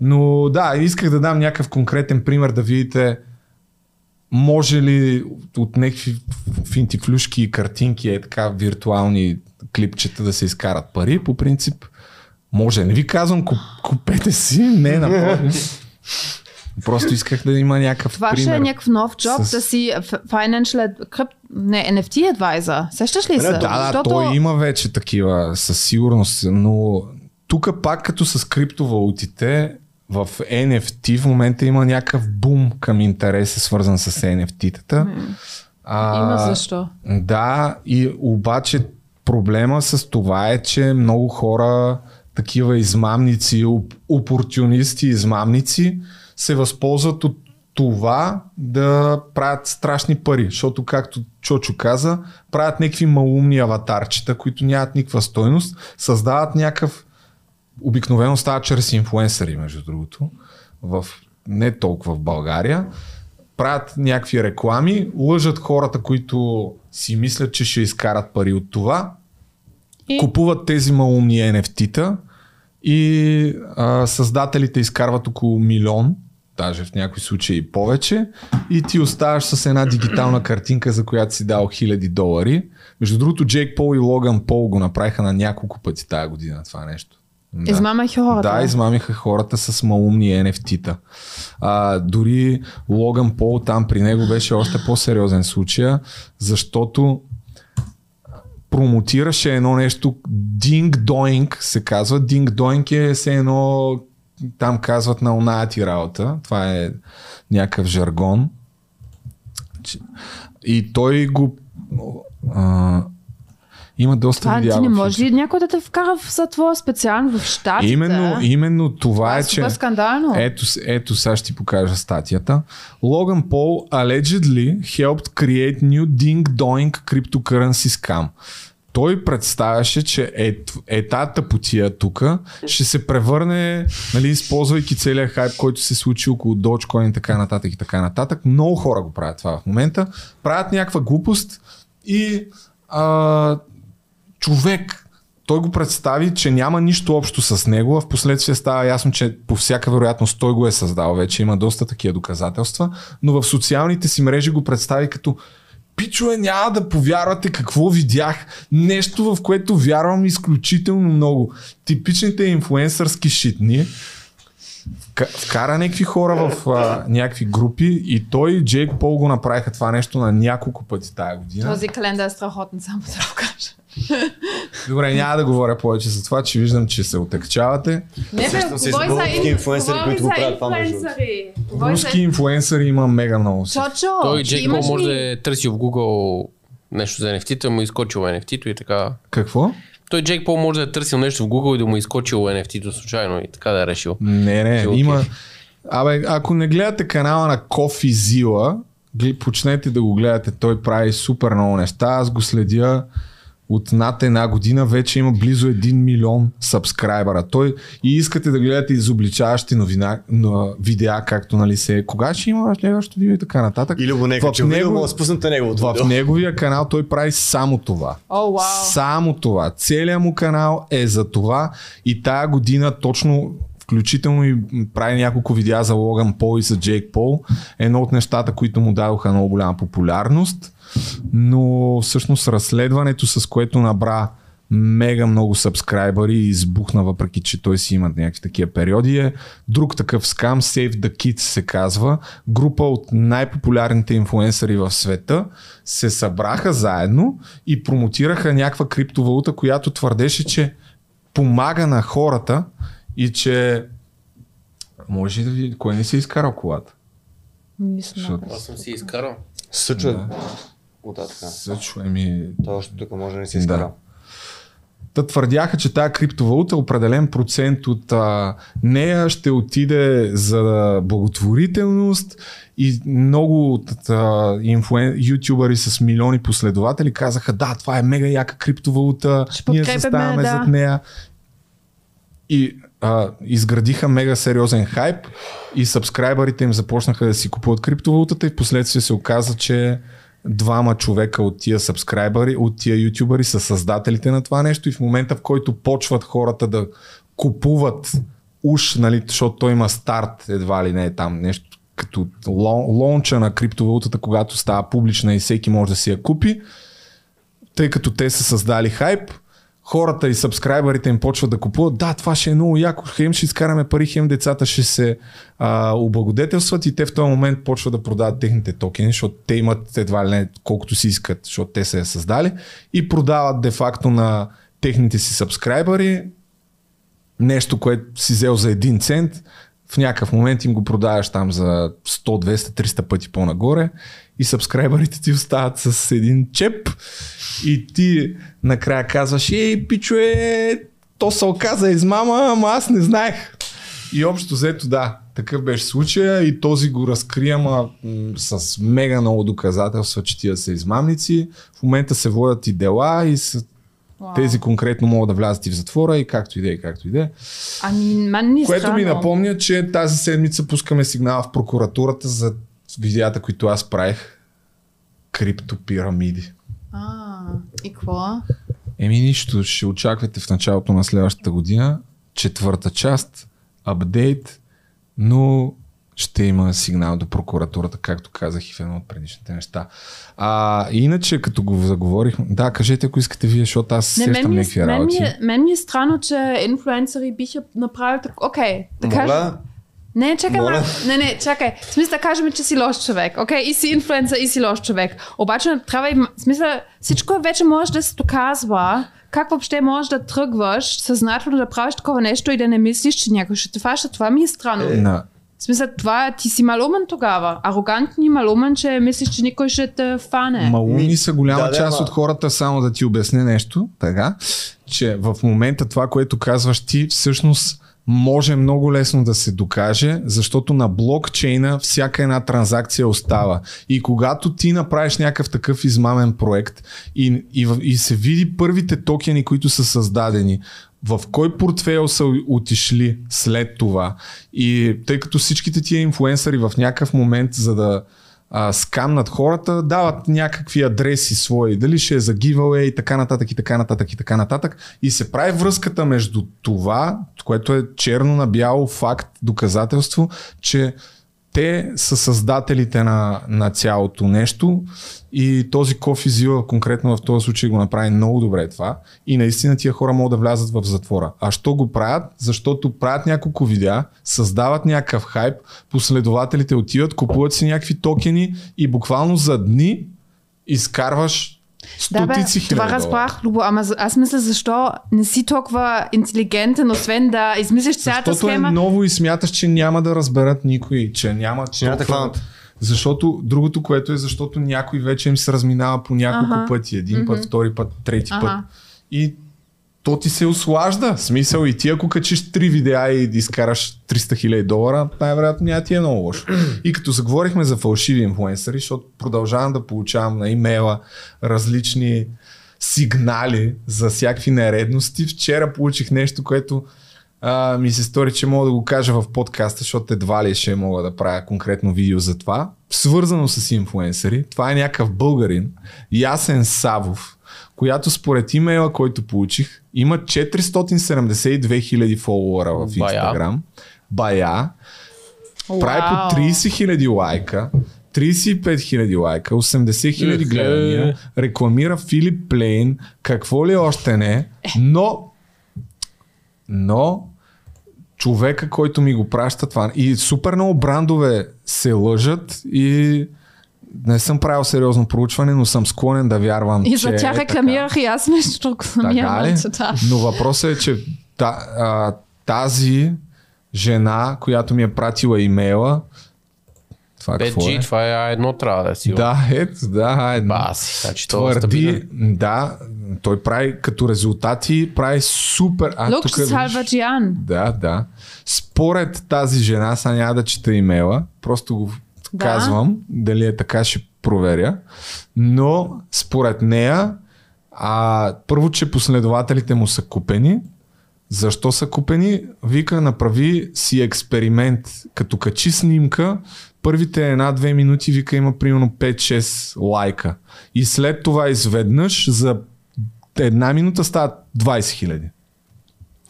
Но да, исках да дам някакъв конкретен пример да видите може ли от някакви финтифлюшки и картинки, е така виртуални клипчета да се изкарат пари, по принцип. Може. Не ви казвам, куп, купете си, не напротив. Просто исках да има някакъв Това пример. ще е някакъв нов джоб с- да си financial кръп... не, NFT advisor. Сещаш ли се? Да, да, той има вече такива със сигурност, но тук пак като с криптовалутите в NFT в момента има някакъв бум към интереса свързан с NFT-тата. А, Има защо. Да, и обаче проблема с това е, че много хора, такива измамници, оп- опортунисти, измамници, се възползват от това да правят страшни пари, защото както Чочо каза, правят някакви малумни аватарчета, които нямат никаква стойност, създават някакъв обикновено става чрез инфуенсъри, между другото, в, не толкова в България, правят някакви реклами, лъжат хората, които си мислят, че ще изкарат пари от това, И? купуват тези малумни NFT-та и а, създателите изкарват около милион, даже в някои случаи повече, и ти оставаш с една дигитална картинка, за която си дал хиляди долари. Между другото, Джейк Пол и Логан Пол го направиха на няколко пъти тази година това нещо. Да. Измамаха хората. Да, измамиха хората с малумни NFT-та. А, дори Логан Пол там при него беше още по-сериозен случай, защото промотираше едно нещо Ding Doink се казва. Ding Doink е все едно там казват на оная ти работа. Това е някакъв жаргон. И той го а, има доста Това ти видеа не в може ли някой да те вкара в затвор специално в щатите? Именно, именно това е, е че... супер скандално. Ето, ето сега ще ти покажа статията. Logan Paul allegedly helped create new ding doing cryptocurrency scam. Той представяше, че е, е тази тъпотия тук ще се превърне, нали, използвайки целият хайп, който се случи около Dogecoin и така нататък и така нататък. Много хора го правят това в момента. Правят някаква глупост и а, човек, той го представи, че няма нищо общо с него, а в последствие става ясно, че по всяка вероятност той го е създал. Вече има доста такива доказателства, но в социалните си мрежи го представи като Пичове, няма да повярвате какво видях. Нещо, в което вярвам изключително много. Типичните инфуенсърски шитни. Вка- Вкара някакви хора в а, някакви групи и той и Джейк Пол го направиха това нещо на няколко пъти тая година. Този календар е страхотен, само да го кажа. Добре, няма да говоря повече за това, че виждам, че се отекчавате. Не, бе, говори за български ин- инфлуенсъри, които го правят това, между Руски инфлуенсъри има мега много. си. Чочо, Той Джейк Пол може да е търсил в Google нещо за NFT-та, му е изкочил NFT-то и така. Какво? Той Джейк Пол може да е търсил нещо в Google и да му е изкочил NFT-то случайно и така да е решил. Не, не, окей. има... Абе, ако не гледате канала на Кофи Зила, почнете да го гледате. Той прави супер много неща. Аз го следя от над една година вече има близо 1 милион сабскрайбера. Той и искате да гледате изобличаващи новина, но, видеа, както нали се кога ще има следващото видео и така нататък. Или го нека, В че него... му спуснете неговото В видео. неговия канал той прави само това. О, вау. Само това. Целият му канал е за това и тая година точно включително и прави няколко видеа за Логан Пол и за Джейк Пол. Едно от нещата, които му дадоха много голяма популярност. Но всъщност разследването, с което набра мега много сабскрайбъри и избухна, въпреки че той си има някакви такива периоди е друг такъв скам, Save the Kids се казва. Група от най-популярните инфуенсъри в света се събраха заедно и промотираха някаква криптовалута, която твърдеше, че помага на хората и че може да ви... Кой не си е изкарал колата? Не. Защото Аз съм си изкарал. Съчва. Да. Ота така. Съчва ми... Той още тук може да не си Да. изкарал. Та твърдяха, че тази криптовалута, определен процент от а, нея ще отиде за благотворителност и много от а, инфлуен... ютубъри с милиони последователи казаха, да, това е мега яка криптовалута, Ще ние заставаме да. зад нея. И а, изградиха мега сериозен хайп и сабскрайбърите им започнаха да си купуват криптовалутата и в последствие се оказа, че двама човека от тия сабскрайбъри, от тия ютубъри са създателите на това нещо и в момента в който почват хората да купуват уж, нали, защото той има старт едва ли не е там нещо като лон, лонча на криптовалутата, когато става публична и всеки може да си я купи, тъй като те са създали хайп, хората и сабскрайбърите им почват да купуват, да, това ще е много яко, хем ще изкараме пари, хем децата ще се а, облагодетелстват и те в този момент почват да продават техните токени, защото те имат едва ли не колкото си искат, защото те са я създали и продават де-факто на техните си сабскрайбъри. Нещо, което си взел за 1 цент, в някакъв момент им го продаваш там за 100, 200, 300 пъти по-нагоре и сабскрайбърите ти остават с един чеп и ти накрая казваш, ей, пичове, то се оказа измама, ама аз не знаех. И общо взето да, такъв беше случая и този го разкри, ама с мега много доказателства, че тия са измамници. В момента се водят и дела и с... Тези конкретно могат да влязат и в затвора и както и да е, както и да е. Ами, мен ми е Което ми напомня, че тази седмица пускаме сигнал в прокуратурата за видеята, които аз правих. Криптопирамиди. А, и какво? Еми нищо, ще очаквате в началото на следващата година четвърта част, апдейт, но ще има сигнал до прокуратурата, както казах и в едно от предишните неща. А, иначе, като го заговорих, да, кажете, ако искате вие, защото аз Не, сещам е, някакви мен, ми работи. е, мен ми е странно, че инфлуенсъри биха направили така. Окей, да кажем. Не, чакай, Моля? малко. не, не, чакай. В смисъл да кажем, че си лош човек. Окей, и си инфлуенсър, и си лош човек. Обаче трябва и... В смисъл, всичко вече може да се доказва. Как въобще можеш да тръгваш съзнателно да правиш такова нещо и да не мислиш, че някой ще те фаща? Това ми е странно. На, В смисъл, това ти си малумен тогава. Арогантен и малумен, че мислиш, че никой ще те фане. Малумни са голяма да, да, част ма- от хората, само да ти обясня нещо, така, че в момента това, което казваш ти, всъщност може много лесно да се докаже, защото на блокчейна всяка една транзакция остава. И когато ти направиш някакъв такъв измамен проект и, и, и се види първите токени, които са създадени, в кой портфейл са отишли след това. И тъй като всичките тия инфуенсъри в някакъв момент, за да а, скамнат хората, дават някакви адреси свои, дали ще е за giveaway и така нататък и така нататък и така нататък. И се прави връзката между това, което е черно на бяло факт, доказателство, че те са създателите на, на цялото нещо и този Кофи Зила конкретно в този случай го направи много добре това и наистина тия хора могат да влязат в затвора. А що го правят? Защото правят няколко видеа, създават някакъв хайп, последователите отиват, купуват си някакви токени и буквално за дни изкарваш Да, бе, стотици хиляди това Любо, ама за- аз мисля защо не си толкова интелигентен, освен да измислиш цялата Защото схема. е ново и смяташ, че няма да разберат никой, че няма... Че няма да толкова- хванат. Защото другото, което е, защото някой вече им се разминава по няколко Аха. пъти. Един път, втори път, трети Аха. път. И то ти се ослажда. Смисъл и ти ако качиш три видеа и изкараш 300 хиляди долара, най-вероятно няма ти е много лошо. И като заговорихме за фалшиви инфлуенсъри, защото продължавам да получавам на имейла различни сигнали за всякакви нередности. Вчера получих нещо, което а, ми се стори, че мога да го кажа в подкаста, защото едва ли ще мога да правя конкретно видео за това. Свързано с инфуенсъри. Това е някакъв българин, Ясен Савов, която според имейла, който получих, има 472 хиляди фолуара в Бая. Инстаграм. Бая. Прави Вау. по 30 хиляди лайка. 35 хиляди лайка, 80 хиляди Ехе. гледания, рекламира Филип Плейн, какво ли още не, но но човека, който ми го праща това и супер много брандове се лъжат и не съм правил сериозно проучване, но съм склонен да вярвам, И че за тях е рекламирах и аз между другото самия така ли? момчета. Но въпросът е, че та, а, тази жена, която ми е пратила имейла, това какво 5G, е? това е едно трябва да е сигурно. Да, ето, да, едно. Баси, значи това е Твърди, да, той прави като резултати, прави супер. А, Лукс тук виж- Салваджиан. Да, да. Според тази жена, сега няма да чета имейла, просто го Да. казвам, дали е така ще проверя, но според нея, а, първо, че последователите му са купени, защо са купени? Вика, направи си експеримент, като качи снимка, първите една-две минути, вика, има примерно 5-6 лайка. И след това изведнъж за една минута стават 20 хиляди.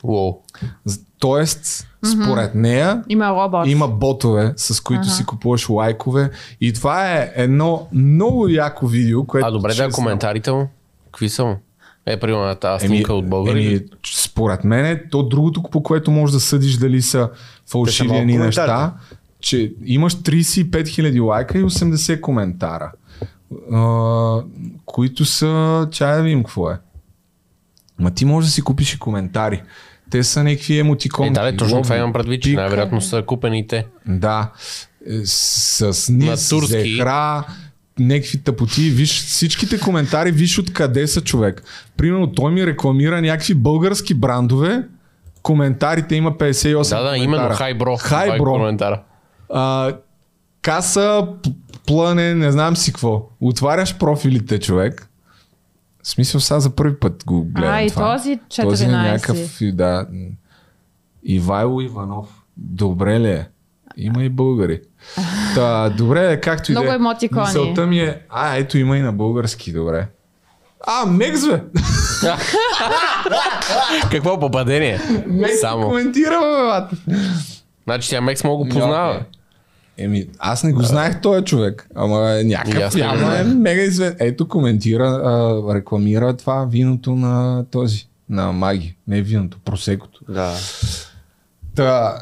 Уоу. Тоест, според нея, Има робот. има ботове, с които Ага. си купуваш лайкове. И това е едно много яко видео, което... А добре, да, коментарите му. Какви са му? Е, примерно на тази Еми, снимка от българи. еми, според мен е то другото, по което можеш да съдиш дали са фалшиви ни неща, че имаш 35 000 лайка и 80 коментара, а, които са... Чай да видим какво е. Ма ти можеш да си купиш и коментари. Те са някакви емотикони. Е, да, бе, точно това имам предвид, че най-вероятно са купени те. Да. Е, С, с низ, зехра, някакви тъпоти. Виж всичките коментари, виж откъде са човек. Примерно той ми рекламира някакви български брандове. Коментарите има 58 Да, да, коментара. именно хайбро. Хайбро. коментара. А, каса, п- плъне, не знам си какво. Отваряш профилите, човек. В смисъл, сега за първи път го гледам А, и това. този Този е 14. някакъв, и да. Ивайло Иванов. Добре ли е? Има и българи. Та, добре, както и да Много е. емотикони. Мисълта ми е, а, ето има и на български, добре. А, Мекс, бе! <laughs> Какво попадение? Мекс Само. коментира, бе, бата. Значи тя Мекс мога го познава. Окей. Еми, аз не го знаех този човек, ама някакъв явно е мега известен. Ето коментира, а, рекламира това виното на този, на Маги. Не виното, просекото. Да. Та,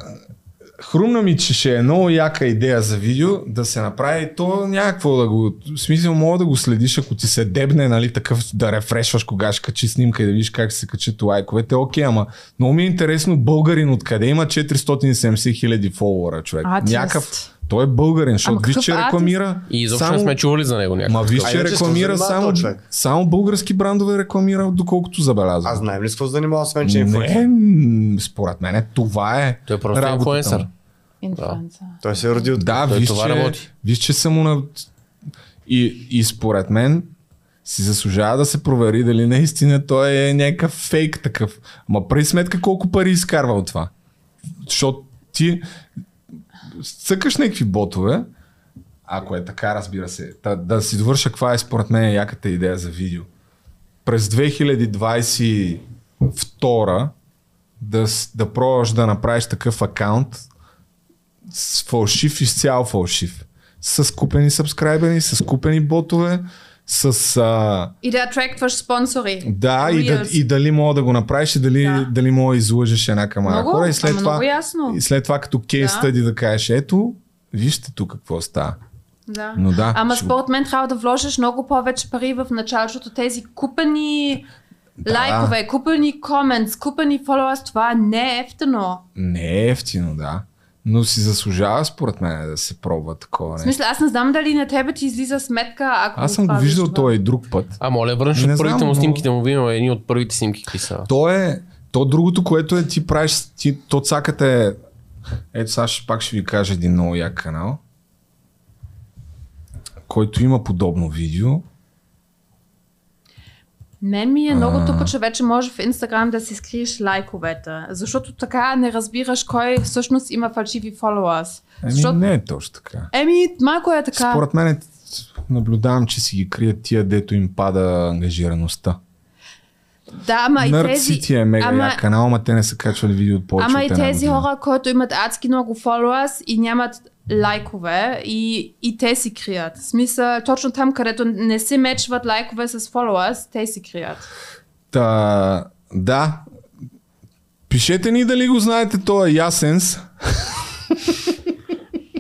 хрумна ми, че ще е много яка идея за видео да се направи. То някакво да го... В смисъл, мога да го следиш, ако ти се дебне, нали, такъв да рефрешваш кога ще качи снимка и да видиш как се качат лайковете. Окей, ама много ми е интересно българин откъде има 470 хиляди фолуара, човек. Артист. Някакъв... Той е българин, защото виж, че рекламира И изобщо не сме чували за него някакъв. Ма виж, че рекламира само, човек? само български брандове рекламира, доколкото забелязвам. Аз знаем ли с какво се занимава, освен че инфлуенсър? не, според мен това е Той е просто инфлуенсър. му. Инфлуенса. Той се е родил Да, Той виж, това че, работи. виж, че му на... И, и според мен си заслужава да се провери дали наистина той е някакъв фейк такъв. Ма при сметка колко пари изкарва от това. Защото ти цъкаш някакви ботове, ако е така, разбира се. Та, да си довърша каква е според мен яката идея за видео. През 2022 да, да пробваш да направиш такъв акаунт с фалшив, изцяло фалшив. С купени сабскрайбери, с купени ботове, с... А, И да атрактваш спонсори. да, и, да, и дали мога да го направиш и дали, Да. дали мога да излъжеш една камара Много, хора. И след, това, много ясно. и след това като кейс Да. стъди да кажеш, ето, вижте тук какво става. Да. Но да, Ама ще според мен трябва да вложиш много повече пари в началото. Тези купени Да. лайкове, купени коментс, купени followers, това не е ефтино. Не е ефтино, да. Но си заслужава според мен да се пробва такова В нещо. смисъл, аз не знам дали на тебе ти излиза сметка, ако Аз съм го виждал това. той и друг път. А, моля, върнеш Не от първите знам, му но- снимки да му видим едни от първите снимки какви са. То е, то другото, което е ти правиш, ти, то цаката е, ето сега ще, пак ще ви кажа един много як канал, който има подобно видео. Мен ми е много тъпо, че вече може в Инстаграм да си скриеш лайковете. Защото така не разбираш кой всъщност има фалшиви followers. Еми, Защото... не е точно така. Еми, малко е така. Според мен наблюдавам, че си ги крият тия, дето им пада ангажираността. Да, ама и тези... си ти е мега ама, як канал, ама те не са качвали видео от повече ама и тези хора, които имат адски много followers и нямат лайкове и, и те си крият. В смисъл, точно там, където не се мечват лайкове с followers, те си крият. Та, да. Пишете ни дали го знаете, то е Ясенс. <laughs>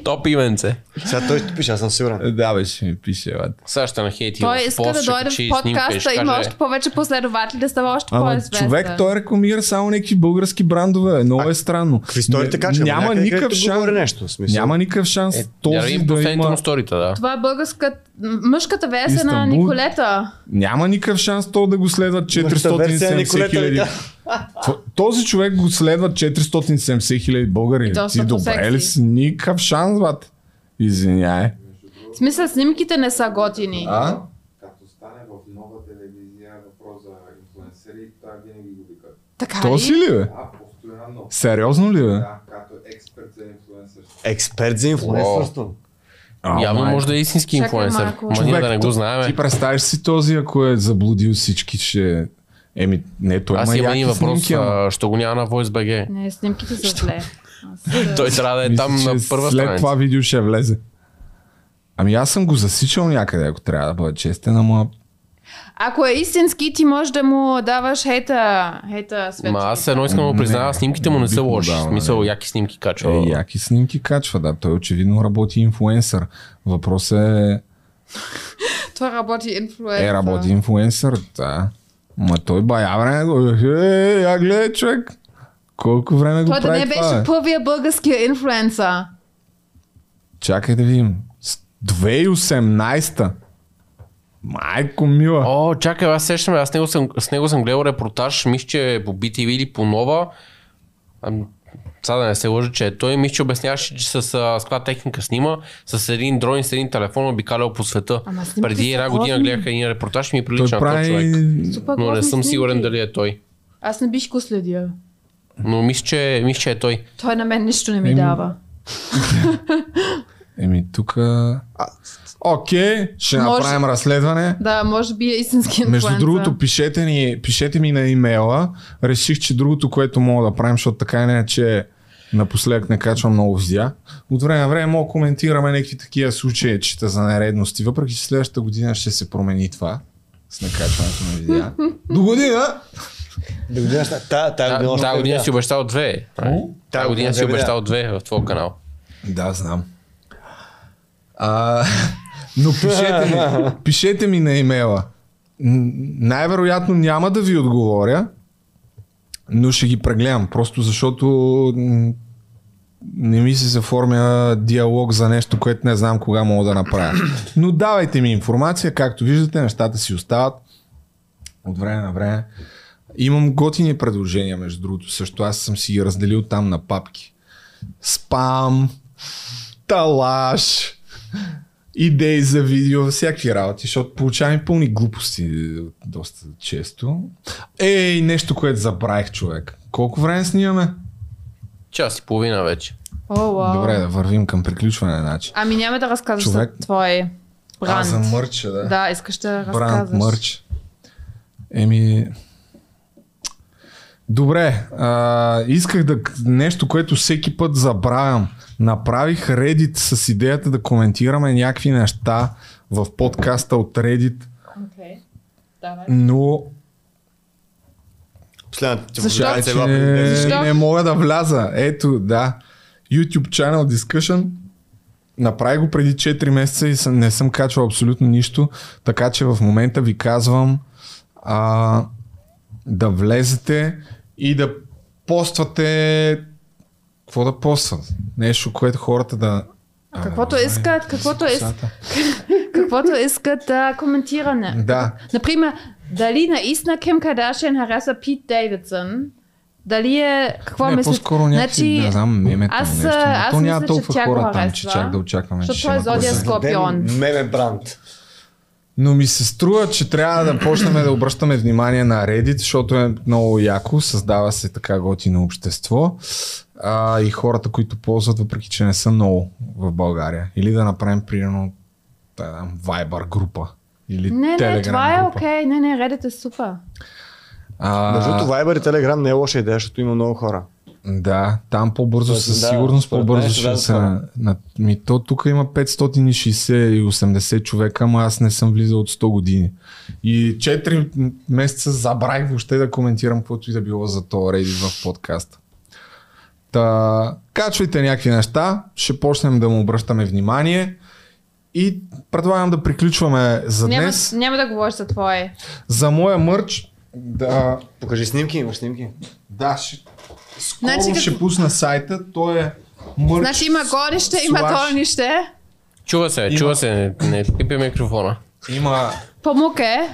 Топ именце. Сега той ще пише, аз съм сигурен. Да, бе, ще ми пише, бе. Сега ще нахейти Той в иска пост, да дойде в подкаста, има каже, още повече последователи, да става още по-известен. човек, той рекламира само някакви български брандове. Много е странно. В историите Не- качва. Няма никакъв шанс. говори нещо. в Смисъл. Няма никакъв шанс Е, я този да има... му сторита, да. Това е българска... Мъжката версия на. Николета. Няма никакъв шанс то да го следват Мъжката версия на 470 Николета, хиляди. Да. Този човек го следват 470 хиляди българи. Ти добре ли си? Никакъв шанс, бат. Извиняй. В смисъл, снимките не са готини. А? Като стане в нова телевизия въпрос за инфлуенсъри, той винаги го вика. Така То си ли, бе? А, постоянно. Сериозно ли, бе? Да, като експерт за инфлуенсърство. Експерт за инфлуенсърство. А, Явно май. може да е истински инфлуенсър. Ма ние да не го знаем. Ти представиш си този, ако е заблудил всички, ще... Еми, не, той Аз има един въпрос, снимки, а, що го няма на VoiceBG. Не, снимките са зле. Аз, <laughs> Той трябва да е там на първа След страница. това видео ще влезе. Ами аз съм го засичал някъде, ако трябва да бъда честен, ама Ако е истински, ти можеш да му даваш хейта, хейта свечи. Ма аз едно искам да призная, Не, снимките му не не са лоши. В дал, смисъл, не. яки снимки качва. е, яки снимки качва, да. Той очевидно работи инфлуенсър. Въпросът е, <laughs> Това работи инфлуенсър. е работи инфлуенсър, да. Ма той бая време го, е, я гледай човек. Колко време го Той да прави не това, беше бе? първия българския инфлуенсър. Чакай да видим. С 2018-та. Майко мила. О, чакай, аз сещам, аз с него съм, с него съм гледал репортаж, мисля, че е по BTV или по Нова. Сега да не се лъжа, че е той. Мисля, че обясняваше, че с, а, с каква техника снима, с един дрон и с един телефон обикалял по света. Ама Преди една година гледах един репортаж и ми той прилича на този човек. Но не съм сигурен снимки. дали е той. Аз не бих го следил. Но мисля, че, мисля, че е той. Той на мен нищо не ми Еми, дава. Еми тук... Окей, ще Може- направим разследване. Да, може би е истински инфлуенсър. Между другото, пишете, ни, пишете ми на имейла. Реших, че другото, което мога да правим, защото така и не е, че напоследък не качвам много видеа. От време на време мога коментираме някакви такива случаи, чета за нередности. Въпреки, че следващата година ще се промени това с накачването на видеа. До година! До година ще- та- Та- година не година видя. си обещал две. Тая година си видеа. обещал две в твоя канал. Да, знам. А, <laughs> но пишете ми, пишете ми на имейла. Най-вероятно няма да ви отговоря, но ще ги прегледам, просто защото не ми се заформя диалог за нещо, което не знам кога мога да направя. Но давайте ми информация, както виждате, нещата си остават от време на време. Имам готини предложения, между другото, също аз съм си ги разделил там на папки. Спам, талаш, идеи за видео, всякакви работи, защото получавам и пълни глупости доста често. Ей, нещо, което забравих, човек. Колко време снимаме? Час и половина вече. О, вау. Добре, да вървим към приключване, значи. Ами няма да разказваш Човек- за твой бранд. А, за мърча, да. Да, искаш да Бранд, разказваш. мърч. Еми... Добре, а, исках да нещо, което всеки път забравям. Направих Reddit с идеята да коментираме някакви неща в подкаста от Reddit. Давай. но Последната ти Защо? че била преди- Защо? не мога да вляза. Ето, да. YouTube Channel Discussion. Направи го преди 4 месеца и съм, не съм качвал абсолютно нищо, така че в момента ви казвам а, да влезете и да поствате какво да постват? Нещо, което хората да... А, Каквото искат, каквото искат, косата. <laughs> каквото искат да коментиране. Да. Например, дали наистина Ким Кардашиан хареса Пит Дейвидсън, дали е... Какво не, мислиш? по-скоро някакви, не знам, мемето аз, нещо. а, но аз то няма мисля, че толкова тя го хора там, че чак да очакваме, че защото той е зодия да- Скорпион. Меме бранд. Но ми се струва, че трябва да почнем да обръщаме внимание на Reddit, защото е много яко, създава се така готино общество. А, и хората, които ползват, въпреки че не са много в България. Или да направим, примерно, да, Viber група. Или Не, не, Telegram това е окей. Не, не, Reddit е супер. А, Между другото, Viber и Telegram не е лоша идея, защото има много хора. Да, там по-бързо, със да, сигурност по-бързо ще дадат се... хора. На, ми, то тук има 560 и 80 човека, ама аз не съм влизал от 100 години. И 4 м- месеца забравих въобще да коментирам каквото и да било за то Reddit в подкаста. Та, качвайте някакви неща, ще почнем да му обръщаме внимание и предлагам да приключваме за Няма, днес. няма да говориш за твое. За моя мърч, да, Покажи снимки, имаш снимки. да, ще, скоро Значи как- ще пусна сайта, той е мърч. Значи има горище, има Слаш. долнище. Чува се, Има- чува се, не, не пипи микрофона. Има Памук е.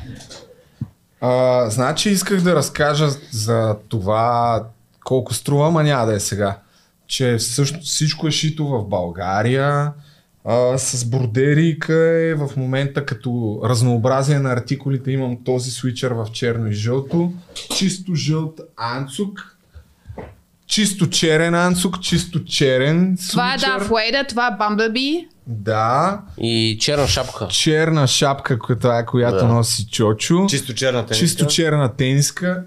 А, значи исках да разкажа за това колко струва, ма няма да е сега. Че всъщност всичко е шито в България, а, с бродерийка е в момента като разнообразие на артикулите имам този свичър в черно и жълто, чисто жълт анцук, чисто черен анцук, чисто черен Това е. Darth Vader, това е Bumblebee. Да, И черна шапка. черна шапка, която, е, която Да. носи Чочо. Чисто черна тениска. Чисто черна тениска.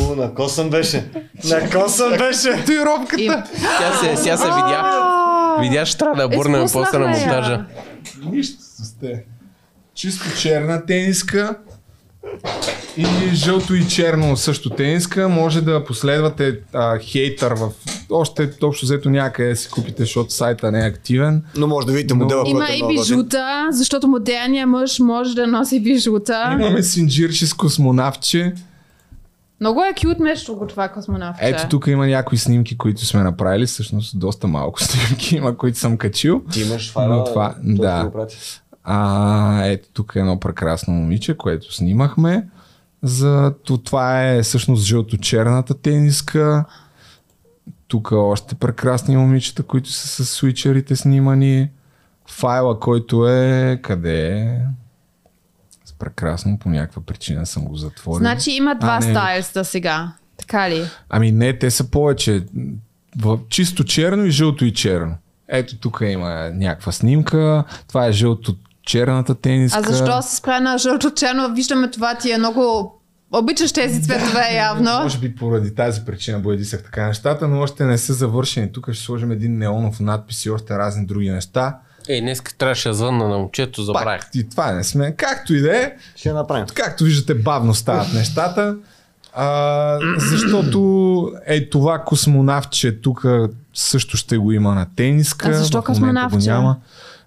Уу, на косъм беше. На косъм беше. Татуировката. Тя се, сега се видя. Видя, ще трябва да бурнем после на монтажа. Нищо сте. Чисто черна тениска и жълто и черно също тениска. Може да последвате а, хейтър в... Още общо взето някъде да си купите, защото сайта не е активен. Но може да видите модела, Има който е и много готин. бижута, защото модерният мъж може да носи бижута. Имаме синджирче с космонавтче. Много е кют между другото това космонавтче. Ето тук има някои снимки, които сме направили. Всъщност доста малко <laughs> снимки има, които съм качил. Ти имаш файла, Но това, да. А, ето тук е едно прекрасно момиче, което снимахме. За то, това е всъщност жълто-черната тениска. Тук още прекрасни момичета, които са с свичерите снимани. Файла, който е... Къде е? С Прекрасно, по някаква причина съм го затворил. Значи има два стайлста сега. Така ли? Ами не, те са повече. В чисто черно и жълто и черно. Ето тук има някаква снимка. Това е жълто черната тениска. А защо се спря на жълто-черно? Виждаме това ти е много... Обичаш тези цветове явно. Може би поради тази причина боядисах така нещата, но още не са завършени. Тук ще сложим един неонов надпис и още разни други неща. Ей, днес трябваше да звънна на момчето, забравих. Пак и това не сме. Както и да е, Ще направим. както виждате, бавно стават нещата. А, защото е това космонавче тук също ще го има на тениска. А защо го космонавче? няма.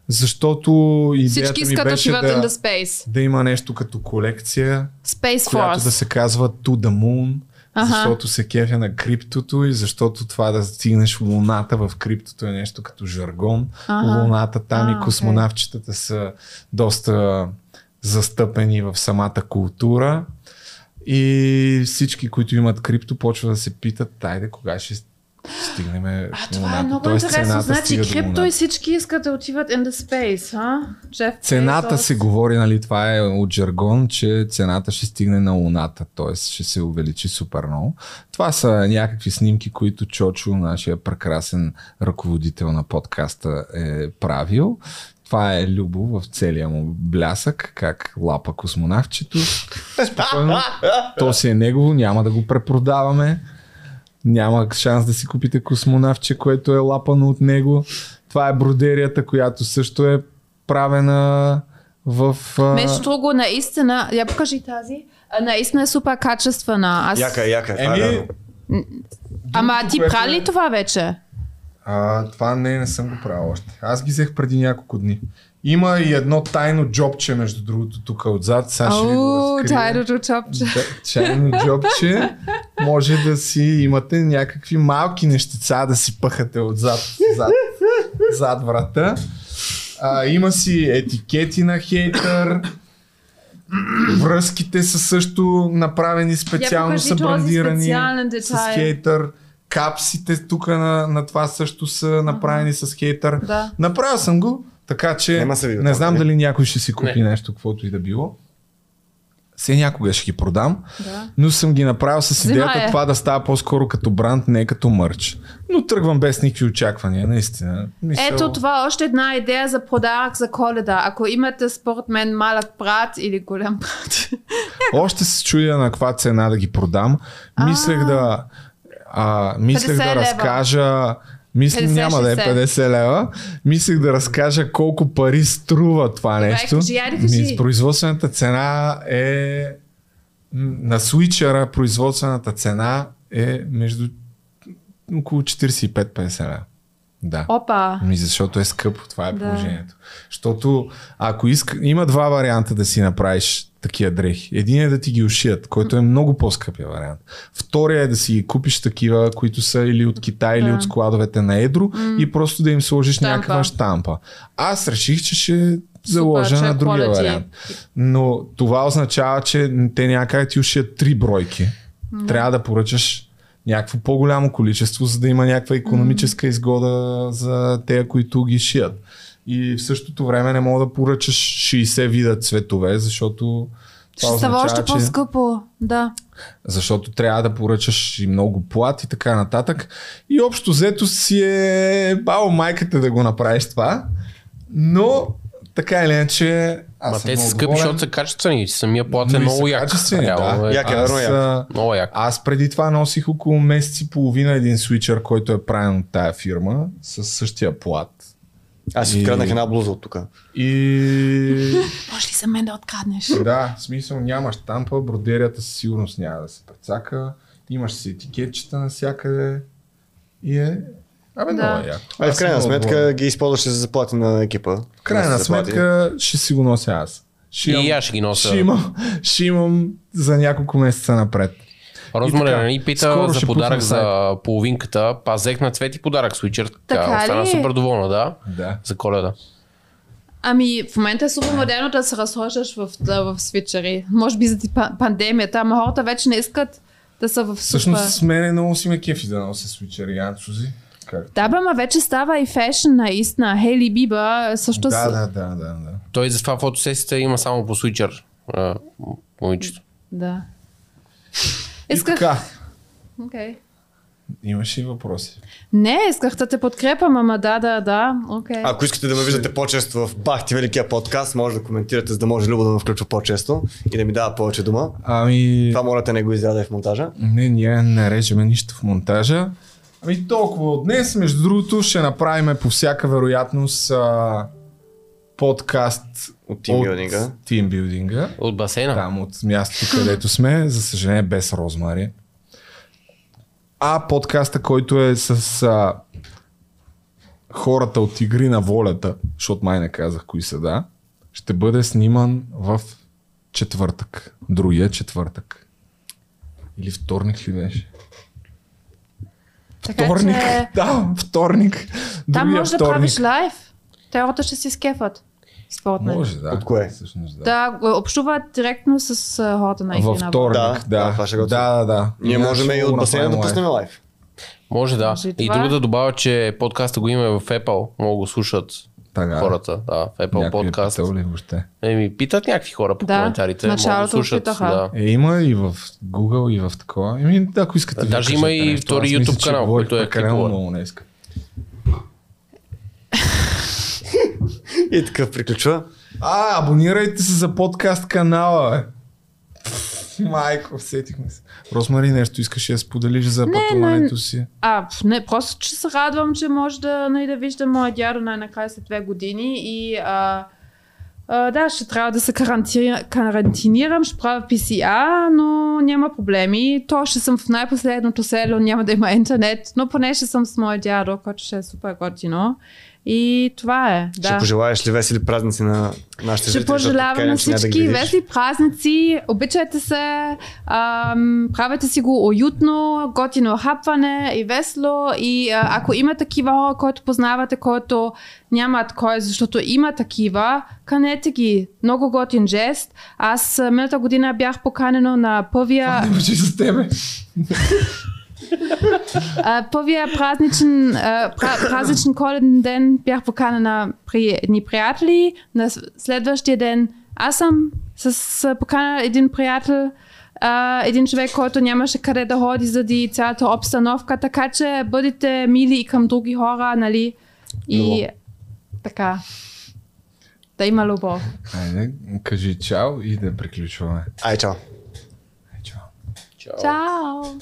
Защото идеята Всички ми искат да беше да, in the space. да има нещо като колекция, Space която Force. да се казва To the Moon, Аха. защото се кефя на криптото и защото това да стигнеш луната в криптото е нещо като жаргон. Аха. Луната там А, и космонавчетата са доста застъпени в самата култура. И всички, които имат крипто, почват да се питат, айде, кога ще стигнем А, това е много интересно. Значи крипто и всички искат да отиват in the space, а? Джеф Цената Безос. се говори, нали, това е от жаргон, че цената ще стигне на Луната, т.е. ще се увеличи супер много. Това са някакви снимки, които Чочо, нашия прекрасен ръководител на подкаста е правил. Това е Любо в целия му блясък, как лапа космонавчето. Спокойно. То си е негово, няма да го препродаваме. Няма шанс да си купите космонавче, което е лапано от него. Това е бродерията, която също е правена в... а, Между друго, наистина, я покажи тази, а, наистина е супер качествена. Аз... Яка е, яка е. е Еми. Ама ти което прави ли това вече? А, това не, не съм го правил още. Аз ги взех преди няколко дни. Има и едно тайно джобче, между другото, тук отзад. Сега ще ви го тайното чопче. Да, Чайно джобче. Може да си имате някакви малки нещица да си пъхате отзад, зад, зад врата. А, има си етикети на хейтър. Връзките са също направени специално, покажи са брандирани с хейтър. Капсите тук на, на това също са направени с хейтър. Да. Направил съм го, Така че не знам там, дали някой ще си купи Не. нещо, каквото и да било. Все някога ще ги продам, Да. но съм ги направил с идеята е. това да става по-скоро като бранд, не като мърч. Но тръгвам без никакви очаквания, наистина. Мисъл... Ето това е още една идея за подарък за коледа. Ако имате според мен малък брат или голям брат. <laughs> Още се чудя на каква цена да ги продам. Мислех да, а, мислех 50 да лева. разкажа Мисля, 50, няма да е 60. 50 лева. Мислех да разкажа колко пари струва това Добре, нещо. кажи, кажи. Производствената цена е на свичера производствената цена е между около 45-50 лева. Да. Опа. Ми, защото е скъпо, това е Да. положението. Защото ако иска, има два варианта да си направиш такива дрехи. Един е да ти ги ушият, който е много по-скъпия вариант. Втория е да си ги купиш такива, които са или от Китай, или Да. от складовете на Едро и просто да им сложиш Штампа. някаква штампа. Аз реших, че ще заложа е на другия quality. вариант. Но това означава, че те да ти ушият три бройки. Трябва да поръчаш някакво по-голямо количество, за да има някаква економическа изгода за те, които ги шият. И в същото време не мога да поръчаш 60 вида цветове, защото това Ще става още че, по-скъпо. Да. защото трябва да поръчаш и много плат и така нататък. И общо взето си е бао майката да го направиш това. Но така или иначе аз Ма съм те се много скъпи, доволен. защото са качествени. Самия плат е Но и много са як. качествени, Реално да. е. Як е, Аз, верно, як. а, Много як. аз преди това носих около месец и половина един свичър, който е правен от тая фирма, с същия плат. Аз си И- откраднах една блуза от тук. И <laughs> Може ли за мен да откраднеш? да, в смисъл нямаш тампа, бродерията със сигурност няма да се прецака, имаш си етикетчета навсякъде и е... Абе, Да. много е яко. А и в крайна сметка доволен. ги използваше за заплати на екипа. В крайна сметка ще си го нося аз. Ще И аз ще ги нося. Ще имам, ще имам за няколко месеца напред. Розмари И така, ни пита скоро за подарък за половинката. Па взех на Цвети подарък свичър. Така Така, остана ли? супер доволна, да. Да. За коледа. Ами, в момента е супер модерно да се разхождаш в, да, в свичери. Може би па- пандемията, ама хората вече не искат да са в супер. Всъщност с мен много си ме кефи да нося свичери, Янчузи. Как? Да, бе, ма вече става и фешн наистина. Хейли Биба също Да, с... да, да, да, да. Той за това фотосесията има само по свичър. а, Момичето. да. И Исках... така, Окей. имаш и въпроси. Не, исках да те подкрепам, ама да, да, да. Окей. Ако искате да ме виждате по-често в Бахти Великия подкаст, може да коментирате, за да може Любо да ме включва по-често и да ми дава повече дума. Ами, Това моля те не го изяде в монтажа. не, ние не режеме нищо в монтажа. Ами толкова от днес. Между другото ще направим по всяка вероятност а, подкаст От тимбилдинга. От тимбилдинга. От басейна. Там от мястото, където сме, за съжаление без Розмари. А подкаста, който е с а, хората от Игри на волята, защото май не казах кои са, да, ще бъде сниман в четвъртък. Другия четвъртък. Или вторник ли беше? Така Вторник. че... Да, вторник. Там може да вторник. правиш лайв. Те хората ще си скефат. Според мен. Може, да. От кое? Всъщност, да. Да, общуват директно с а, хората на Във Игрина вторник, Да, да. да, Да, това ще да, готвим. да, да. Ние можем и от басейна да пуснем лайв. Може да. Може и и друго да добавя, че подкаста го има в Apple. Могат да го слушат Така. хората. Да, в Apple е подкаст. питал ли въобще? Еми, питат някакви хора по Да, коментарите. началото слушат. питаха. Да. Е, има и в Google, и в такова. Еми, ако искате. Да, да даже има и втори YouTube канал, който е прекалено клипове. много днеска. И така приключва. А, абонирайте се за подкаст канала, бе. Майко, сетихме се. Росмари, нещо искаш да споделиш за пътуването си? А, не, просто че се радвам, че може да, нали, да виждам моя дядо най-накрая след две години и а, а, да, ще трябва да се карантинирам, ще правя PCA, но няма проблеми. То ще съм в най-последното село, няма да има интернет, но поне ще съм с моя дядо, който ще е супер готино. И това е. Ще Да. пожелаеш ли весели празници на нашите Ще защото пожелавам на да всички видиш. весели празници. Обичайте се, ам, правете си го уютно, готино хапване и весело. И а, ако има такива хора, които познавате, които нямат кой, защото има такива, канете ги. Много готин жест. Аз миналата година бях поканено на първия... Не бъде за тебе. <laughs> А, първия празничен, празничен коледен ден бях поканена при едни приятели. На следващия ден аз съм с, поканена един приятел, един човек, който нямаше къде да ходи заради цялата обстановка, така че бъдете мили и към други хора, нали? И така. Да има любов. Айде, кажи чао и да приключваме. Ай, чао. Tchau. Tchau.